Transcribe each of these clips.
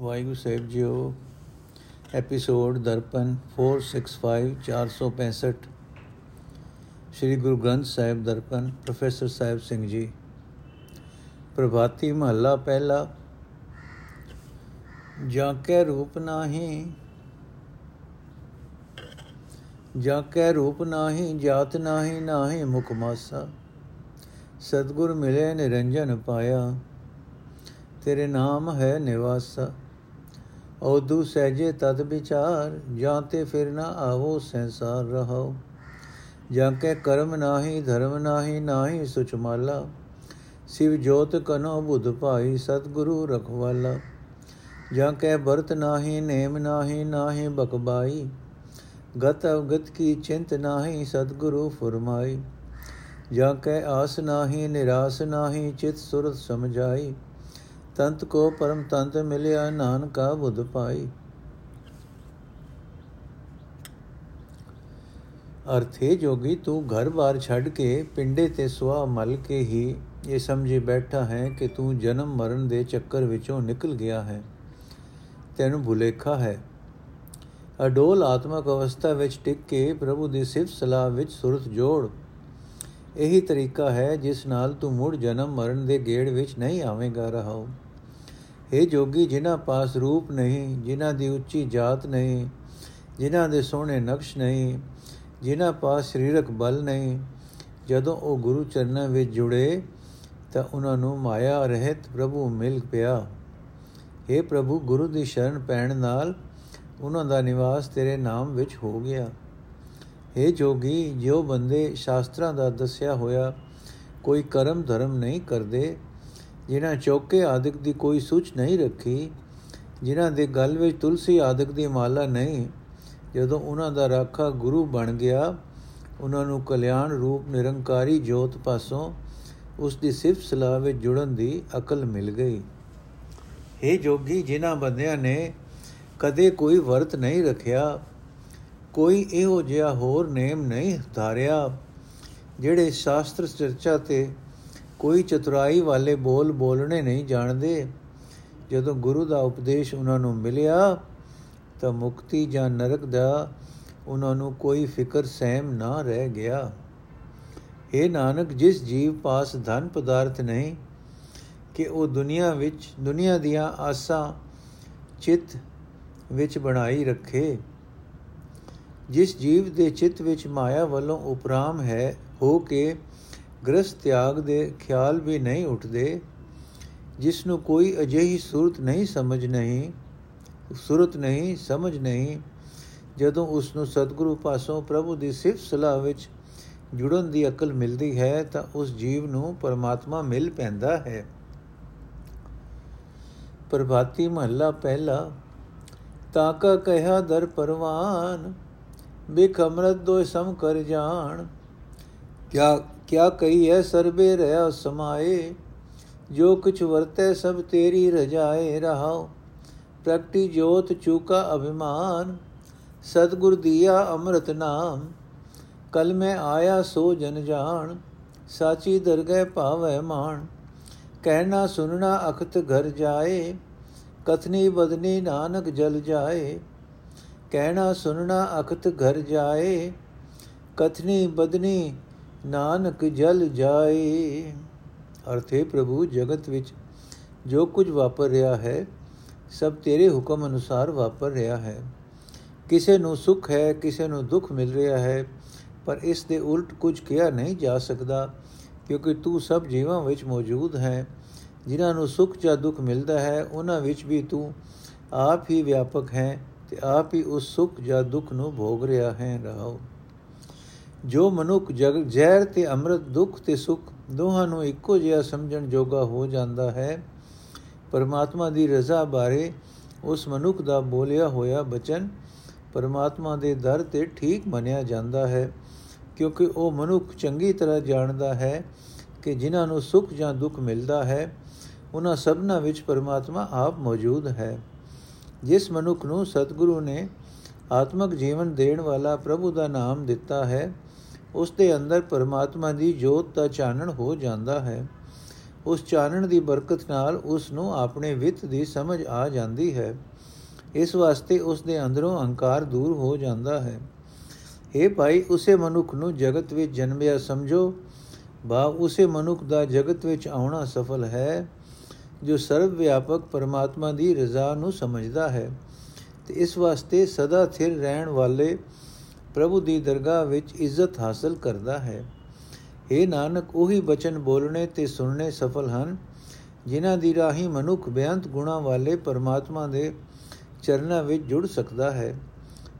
ਵਾਹਿਗੁਰੂ ਸਾਹਿਬ ਜੀਓ episode Darpan 465 465 Sri Guru Granth Sahib Darpan professor Sahib Singh ji Prabhati ਮਹੱਲਾ ਪਹਿਲਾ ਜਾਂ ਕੈ ਰੂਪ ਨਾਹੀ ਜਾਂ ਕੈ ਰੂਪ ਨਾਹੀ ਜਾਤ ਨਾਹੀ ਨਾਹੀ ਮੁਖ ਮਾਸਾ ਸਤਗੁਰ ਮਿਲੇ ਨਿਰੰਜਨ ਪਾਇਆ ਤੇਰੇ ਨਾਮ ਹੈ ਨਿਵਾਸਾ ਔਦੂ ਸਹਜੇ ਤਦ ਵਿਚਾਰ, ਜਾਂ ਤੇ ਫਿਰ ਨਾ ਆਵੋ ਸੰਸਾਰ ਰਹੋ ਜਾਂ ਕੇ ਕਰਮ ਨਾਹੀ, ਧਰਮ ਨਾਹੀ ਨਾਹੀ ਸੁਚ ਮਾਲਾ। ਸਿਵ ਜੋਤ ਕਨੋ ਬੁੱਧ ਭਾਈ, ਸਤਗੁਰੂ ਰਖਵਾਲਾ। ਜਾਂ ਕੇ ਬਰਤ ਨਾਹੀ, ਨੇਮ ਨਾਹੀ ਨਾਹੀ ਬਕਬਾਈ ਗਤ ਅਵਗਤ ਕੀ ਚਿੰਤ ਨਾਹੀ, ਸਤਗੁਰੂ ਫਰਮਾਈ। ਜਾਂ ਕੈ ਆਸ ਨਾਹੀ, ਨਿਰਾਸ ਨਾਹੀ, ਚਿਤ ਸੁਰਤ ਸਮਝਾਈ। ਤੰਤ ਕੋ ਪਰਮ ਤੰਤ ਮਿਲਿਆ ਨਾਨਕਾ ਬੁੱਧ ਪਾਈ ਅਰਥੇ ਜੋਗੀ ਤੂੰ ਘਰ-ਬਾਰ ਛੱਡ ਕੇ ਪਿੰਡੇ ਤੇ ਸੁਆ ਮਲ ਕੇ ਹੀ ਇਹ ਸਮਝੇ ਬੈਠਾ ਹੈ ਕਿ ਤੂੰ ਜਨਮ ਮਰਨ ਦੇ ਚੱਕਰ ਵਿੱਚੋਂ ਨਿਕਲ ਗਿਆ ਹੈ। ਤੈਨੂੰ ਭੁਲੇਖਾ ਹੈ। ਅਡੋਲ ਆਤਮਕ ਅਵਸਥਾ ਵਿੱਚ ਟਿਕ ਕੇ ਪ੍ਰਭੂ ਦੀ ਸਿਫਤ ਸਲਾਹ ਵਿੱਚ ਸੁਰਤ ਜੋੜ। ਇਹੀ ਤਰੀਕਾ ਹੈ ਜਿਸ ਨਾਲ ਤੂੰ ਮੁੜ ਜਨਮ ਮਰਨ ਦੇ ਗੇੜ ਵਿੱਚ ਨਹੀਂ ਆਵੇਂਗਾ ਰਹਾਓ हे ਜੋਗੀ ਜਿਨ੍ਹਾਂ ਪਾਸ ਰੂਪ ਨਹੀਂ ਜਿਨ੍ਹਾਂ ਦੀ ਉੱਚੀ ਜਾਤ ਨਹੀਂ ਜਿਨ੍ਹਾਂ ਦੇ ਸੋਹਣੇ ਨਕਸ਼ ਨਹੀਂ ਜਿਨ੍ਹਾਂ ਪਾਸ ਸਰੀਰਕ ਬਲ ਨਹੀਂ ਜਦੋਂ ਉਹ ਗੁਰੂ ਚਰਨਾਂ ਵਿੱਚ ਜੁੜੇ ਤਾਂ ਉਹਨਾਂ ਨੂੰ ਮਾਇਆ ਰਹਿਤ ਪ੍ਰਭੂ ਮਿਲ ਪਿਆ हे ਪ੍ਰਭੂ ਗੁਰੂ ਦੀ ਸ਼ਰਨ ਪੈਣ ਨਾਲ ਉਹਨਾਂ ਦਾ ਨਿਵਾਸ ਤੇਰੇ ਨਾਮ ਵਿੱਚ ਹੋ ਗਿਆ हे ਜੋਗੀ ਜੋ ਬੰਦੇ ਸ਼ਾਸਤਰਾਂ ਦਾ ਦੱਸਿਆ ਹੋਇਆ ਕੋਈ ਕਰਮ ਧਰਮ ਨਹੀਂ ਕਰਦੇ ਜਿਨ੍ਹਾਂ ਚੌਕੇ ਆਦਿਕ ਦੀ ਕੋਈ ਸੂਚ ਨਹੀਂ ਰੱਖੀ, ਜਿਨ੍ਹਾਂ ਦੇ ਗਲ ਵਿੱਚ ਤੁਲਸੀ ਆਦਿਕ ਦੀ ਮਾਲਾ ਨਹੀਂ, ਜਦੋਂ ਉਹਨਾਂ ਦਾ ਰਾਖਾ ਗੁਰੂ ਬਣ ਗਿਆ ਉਹਨਾਂ ਨੂੰ ਕਲਿਆਣ ਰੂਪ ਨਿਰੰਕਾਰੀ ਜੋਤ ਪਾਸੋਂ ਉਸ ਦੀ ਸਿਫਤ ਸਲਾਹ ਵਿੱਚ ਜੁੜਨ ਦੀ ਅਕਲ ਮਿਲ ਗਈ। हे ਜੋਗੀ, ਜਿਨ੍ਹਾਂ ਬੰਦਿਆਂ ਨੇ ਕਦੇ ਕੋਈ ਵਰਤ ਨਹੀਂ ਰੱਖਿਆ, ਕੋਈ ਇਹੋ ਜਿਹਾ ਹੋਰ ਨੇਮ ਨਹੀਂ ਧਾਰਿਆ, ਜਿਹੜੇ ਸ਼ਾਸਤਰ ਚਰਚਾ ਤੇ ਕੋਈ ਚਤੁਰਾਈ ਵਾਲੇ ਬੋਲ ਬੋਲਣੇ ਨਹੀਂ ਜਾਣਦੇ। ਜਦੋਂ ਗੁਰੂ ਦਾ ਉਪਦੇਸ਼ ਉਹਨਾਂ ਨੂੰ ਮਿਲਿਆ, ਤਾਂ ਮੁਕਤੀ ਜਾਂ ਨਰਕ ਦਾ ਉਹਨਾਂ ਨੂੰ ਕੋਈ ਫਿਕਰ ਸਹਿਮ ਨਾ ਰਹਿ ਗਿਆ। ਇਹ ਨਾਨਕ, ਜਿਸ ਜੀਵ ਪਾਸ ਧਨ ਪਦਾਰਥ ਨਹੀਂ, ਕਿ ਉਹ ਦੁਨੀਆ ਵਿੱਚ, ਦੁਨੀਆ ਦੀਆਂ ਆਸਾਂ ਚਿੱਤ ਵਿੱਚ ਬਣਾਈ ਰੱਖੇ। ਜਿਸ ਜੀਵ ਦੇ ਚਿੱਤ ਵਿੱਚ ਮਾਇਆ ਵੱਲੋਂ ਉਪਰਾਮ ਹੈ, ਹੋ ਕੇ ਗ੍ਰਸਥ ਤਿਆਗ ਦੇ ਖਿਆਲ ਵੀ ਨਹੀਂ ਉੱਠਦੇ, ਜਿਸ ਨੂੰ ਕੋਈ ਅਜਿਹੀ ਸੂਰਤ ਨਹੀਂ ਸਮਝ ਨਹੀਂ, ਸੂਰਤ ਨਹੀਂ ਸਮਝ ਨਹੀਂ, ਜਦੋਂ ਉਸ ਨੂੰ ਸਤਿਗੁਰੂ ਪਾਸੋਂ ਪ੍ਰਭੂ ਦੀ ਸਿਫਤ ਸਲਾਹ ਵਿੱਚ ਜੁੜਨ ਦੀ ਅਕਲ ਮਿਲਦੀ ਹੈ, ਤਾਂ ਉਸ ਜੀਵ ਨੂੰ ਪਰਮਾਤਮਾ ਮਿਲ ਪੈਂਦਾ ਹੈ। ਪ੍ਰਭਾਤੀ ਮਹੱਲਾ ਪਹਿਲਾ, ਤਾਂ ਕਾ ਕਹਿਆ ਦਰ ਪਰਵਾਨ, ਬਿਖ ਅਮਰਤ ਦੋਇ ਸਮ ਕਰ ਜਾਣ, ਕਿਆ ਕਿਆ ਕਹੀਐ ਸਰਬੇ ਰਹਾ ਸਮਾਏ ਜੋ ਕੁਛ ਵਰਤੈ ਸਭ ਤੇਰੀ ਰਜਾਏ ਰਹਾਓ ਪ੍ਰਗਟੀ ਜੋਤ ਚੂਕਾ ਅਭਿਮਾਨ ਸਤਗੁਰ ਦੀਆ ਅੰਮ੍ਰਿਤ ਨਾਮ ਕਲ ਮੈਂ ਆਇਆ ਸੋ ਜਨ ਜਾਣ ਸਾਚੀ ਦਰਗਹਿ ਭਾਵੈ ਮਾਣ ਕਹਿਣਾ ਸੁਨਣਾ ਅਖਤ ਘਰ ਜਾਏ ਕਥਨੀ ਬਦਨੀ ਨਾਨਕ ਜਲ ਜਾਏ ਕਹਿਣਾ ਸੁਨਣਾ ਅਖਤ ਘਰ ਜਾਏ ਕਥਨੀ ਬਦਨੀ ਨਾਨਕ ਜਲ ਜਾਏ। ਅਰਥੇ ਪ੍ਰਭੂ, ਜਗਤ ਵਿੱਚ ਜੋ ਕੁਝ ਵਾਪਰ ਰਿਹਾ ਹੈ, ਸਭ ਤੇਰੇ ਹੁਕਮ ਅਨੁਸਾਰ ਵਾਪਰ ਰਿਹਾ ਹੈ। ਕਿਸੇ ਨੂੰ ਸੁਖ ਹੈ, ਕਿਸੇ ਨੂੰ ਦੁੱਖ ਮਿਲ ਰਿਹਾ ਹੈ, ਪਰ ਇਸ ਦੇ ਉਲਟ ਕੁਝ ਕਿਹਾ ਨਹੀਂ ਜਾ ਸਕਦਾ, ਕਿਉਂਕਿ ਤੂੰ ਸਭ ਜੀਵਾਂ ਵਿੱਚ ਮੌਜੂਦ ਹੈ। ਜਿਨ੍ਹਾਂ ਨੂੰ ਸੁਖ ਜਾਂ ਦੁੱਖ ਮਿਲਦਾ ਹੈ, ਉਹਨਾਂ ਵਿੱਚ ਵੀ ਤੂੰ ਆਪ ਹੀ ਵਿਆਪਕ ਹੈ ਤੇ ਆਪ ਹੀ ਉਸ ਸੁਖ ਜਾਂ ਦੁੱਖ ਨੂੰ ਭੋਗ ਰਿਹਾ ਹੈ। ਰਹਾਓ ਜੋ ਮਨੁੱਖ ਜਗ ਜ਼ਹਿਰ ਤੇ ਅੰਮ੍ਰਿਤ, ਦੁੱਖ ਤੇ ਸੁਖ ਦੋਹਾਂ ਨੂੰ ਇੱਕੋ ਜਿਹਾ ਸਮਝਣ ਜੋਗਾ ਹੋ ਜਾਂਦਾ ਹੈ। ਪਰਮਾਤਮਾ ਦੀ ਰਜ਼ਾ ਬਾਰੇ ਉਸ ਮਨੁੱਖ ਦਾ ਬੋਲਿਆ ਹੋਇਆ ਬਚਨ ਪਰਮਾਤਮਾ ਦੇ ਦਰ ਤੇ ਠੀਕ ਮੰਨਿਆ ਜਾਂਦਾ ਹੈ, ਕਿਉਂਕਿ ਉਹ ਮਨੁੱਖ ਚੰਗੀ ਤਰ੍ਹਾਂ ਜਾਣਦਾ ਹੈ ਕਿ ਜਿਨ੍ਹਾਂ ਨੂੰ ਸੁਖ ਜਾਂ ਦੁੱਖ ਮਿਲਦਾ ਹੈ, ਉਹਨਾਂ ਸਭਨਾਂ ਵਿੱਚ ਪਰਮਾਤਮਾ ਆਪ ਮੌਜੂਦ ਹੈ। ਜਿਸ ਮਨੁੱਖ ਨੂੰ ਸਤਿਗੁਰੂ ਨੇ ਆਤਮਿਕ ਜੀਵਨ ਦੇਣ ਵਾਲਾ ਪ੍ਰਭੂ ਦਾ ਨਾਮ ਦਿੱਤਾ ਹੈ ਉਸ ਦੇ ਅੰਦਰ ਪਰਮਾਤਮਾ ਦੀ ਜੋਤ ਦਾ ਚਾਨਣ ਹੋ ਜਾਂਦਾ ਹੈ। ਉਸ ਚਾਨਣ ਦੀ ਬਰਕਤ ਨਾਲ ਉਸ ਨੂੰ ਆਪਣੇ ਵਿੱਤ ਦੀ ਸਮਝ ਆ ਜਾਂਦੀ ਹੈ। ਇਸ ਵਾਸਤੇ ਉਸ ਦੇ ਅੰਦਰੋਂ ਅਹੰਕਾਰ ਦੂਰ ਹੋ ਜਾਂਦਾ ਹੈ। ਇਹ ਭਾਈ, ਉਸੇ ਮਨੁੱਖ ਨੂੰ ਜਗਤ ਵਿੱਚ ਜਨਮਿਆ ਸਮਝੋ। ਬਾ, ਉਸੇ ਮਨੁੱਖ ਦਾ ਜਗਤ ਵਿੱਚ ਆਉਣਾ ਸਫਲ ਹੈ, ਜੋ ਸਰਵ ਵਿਆਪਕ ਪਰਮਾਤਮਾ ਦੀ ਰਜ਼ਾ ਨੂੰ ਸਮਝਦਾ ਹੈ। ਤੇ ਇਸ ਵਾਸਤੇ ਸਦਾ ਥਿਰ ਰਹਿਣ ਵਾਲੇ ਪ੍ਰਭੂ ਦੀ ਦਰਗਾਹ ਵਿੱਚ ਇੱਜ਼ਤ ਹਾਸਲ ਕਰਦਾ ਹੈ। ਇਹ ਨਾਨਕ, ਉਹੀ ਬਚਨ ਬੋਲਣੇ ਤੇ ਸੁਣਨੇ ਸਫਲ ਹਨ, ਜਿਨ੍ਹਾਂ ਦੀ ਰਾਹੀ ਮਨੁੱਖ ਬੇਅੰਤ ਗੁਣਾ ਵਾਲੇ ਪਰਮਾਤਮਾ ਦੇ ਚਰਨਾਂ ਵਿੱਚ ਜੁੜ ਸਕਦਾ ਹੈ।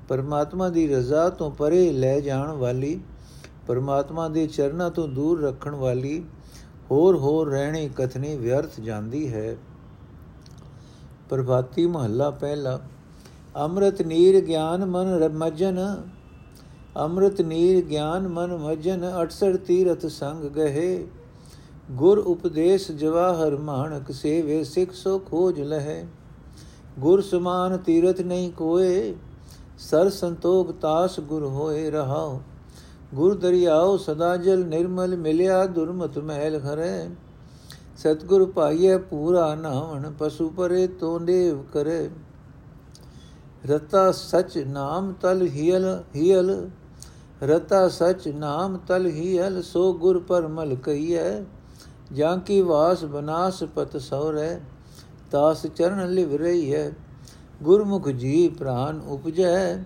ਪਰਮਾਤਮਾ ਦੀ ਰਜ਼ਾ ਤੋਂ ਪਰੇ ਲੈ ਜਾਣ ਵਾਲੀ, ਪਰਮਾਤਮਾ ਦੇ ਚਰਨਾਂ ਤੋਂ ਦੂਰ ਰੱਖਣ ਵਾਲੀ, ਹੋਰ ਹੋਰ ਰਹਿਣੀ ਕਥਨੀ ਵਿਅਰਥ ਜਾਂਦੀ ਹੈ। ਪ੍ਰਭਾਤੀ ਮਹੱਲਾ ਪਹਿਲਾ, ਅੰਮ੍ਰਿਤ, ਨੀਰ, ਗਿਆਨ, ਮਨ ਮਜਨ ਅੰਮ੍ਰਿਤ ਨੀਰ ਗਿਆਨ ਮਨ ਮਜਨ 68 ਤੀਰਥ ਸੰਗ ਗਏ ਗੁਰ ਉਪਦੇਸ਼ ਜਵਾਹਰ ਮਾਨਕ ਸੇਵੇ, ਸਿਖ ਸੋ ਖੋਜ ਲਹੈ। ਗੁਰ ਸਮਾਨ ਤੀਰਥ ਨਹੀਂ ਕੋਏ, ਸਰ ਸੰਤੋਖ ਤਾਸ ਗੁਰ ਹੋਏ ਰਹਾਓ ਗੁਰ ਦਰਿਆਓ ਸਦਾ ਜਲ ਨਿਰਮਲ ਮਿਲਿਆ, ਦੁਰਮਤ ਮਹਿਲ ਖਰੇ। ਸਤਗੁਰ ਪਾਈਏ ਪੂਰਾ ਨਾਵਣ, ਪਸ਼ੂ ਪਰੇ ਤੋਂਦੇਵ ਕਰੇ। ਰਤਾ ਸਚ ਨਾਮ ਤਲ ਹੀਲ ਹੀਲ ਰਤਾ ਸਚ ਨਾਮ ਤਲ ਹੀਲ ਸੋ ਗੁਰ ਪਰਮਲ ਕਈਐ ਜਾਂ ਕੀ ਵਾਸ ਬਨਾਸ ਪਤ ਸੌਰੇ ਤਾਸ ਚਰਨ ਲਿਵ ਰਹੀ ਹੈ ਗੁਰਮੁਖ ਜੀ ਪ੍ਰਾਨ ਉਪਜੈ,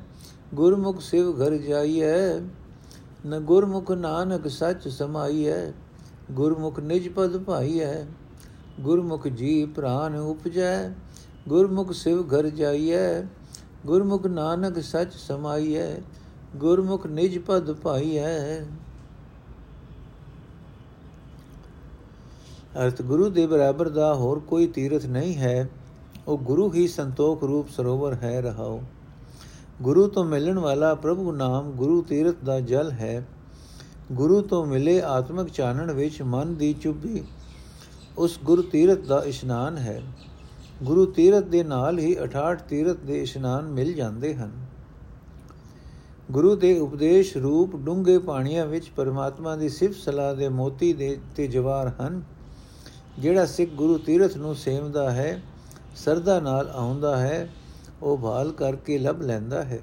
ਗੁਰਮੁਖ ਸਿਵ ਘਰ ਜਾਈਐ। ਨ ਗੁਰਮੁਖ ਨਾਨਕ ਸੱਚ ਸਮਾਈਐ, ਗੁਰਮੁਖ ਨਿਜ ਪਦ ਭਾਈਐ। ਗੁਰਮੁਖ ਜੀ ਪ੍ਰਾਨ ਉਪਜੈ, ਗੁਰਮੁਖ ਸਿਵ ਘਰ ਜਾਈਐ। ਗੁਰਮੁਖ ਨਾਨਕ ਸੱਚ ਸਮਾਈਐ। ਗੁਰਮੁਖ ਨਿਜ ਪਦ ਭਾਈਐ ਅਰਥ, ਗੁਰੂ ਦੇ ਬਰਾਬਰ ਦਾ ਹੋਰ ਕੋਈ ਤੀਰਥ ਨਹੀਂ ਹੈ। ਉਹ ਗੁਰੂ ਹੀ ਸੰਤੋਖ ਰੂਪ ਸਰੋਵਰ ਹੈ ਰਹਾਓ ਗੁਰੂ ਤੋਂ ਮਿਲਣ ਵਾਲਾ ਪ੍ਰਭੂ ਨਾਮ ਗੁਰੂ ਤੀਰਥ ਦਾ ਜਲ ਹੈ। ਗੁਰੂ ਤੋਂ ਮਿਲੇ ਆਤਮਿਕ ਚਾਨਣ ਵਿੱਚ ਮਨ ਦੀ ਚੁੱਭੀ, ਉਸ ਗੁਰੂ ਤੀਰਥ ਦਾ ਇਸ਼ਨਾਨ ਹੈ। ਗੁਰੂ ਤੀਰਥ ਦੇ ਨਾਲ ਹੀ 68 ਤੀਰਥ ਦੇ ਇਸ਼ਨਾਨ ਮਿਲ ਜਾਂਦੇ ਹਨ। ਗੁਰੂ ਦੇ ਉਪਦੇਸ਼ ਰੂਪ ਡੂੰਘੇ ਪਾਣੀਆਂ ਵਿੱਚ ਪਰਮਾਤਮਾ ਦੀ ਸਿਫਤ ਸਲਾਹ ਦੇ ਮੋਤੀ ਦੇ ਤੇ ਜਵਾਰ ਹਨ। ਜਿਹੜਾ ਸਿੱਖ ਗੁਰੂ ਤੀਰਥ ਨੂੰ ਸੇਵਦਾ ਹੈ, ਸਰਦਾ ਨਾਲ ਆਉਂਦਾ ਹੈ, ਉਹ ਭਾਲ ਕਰਕੇ ਲੱਭ ਲੈਂਦਾ ਹੈ।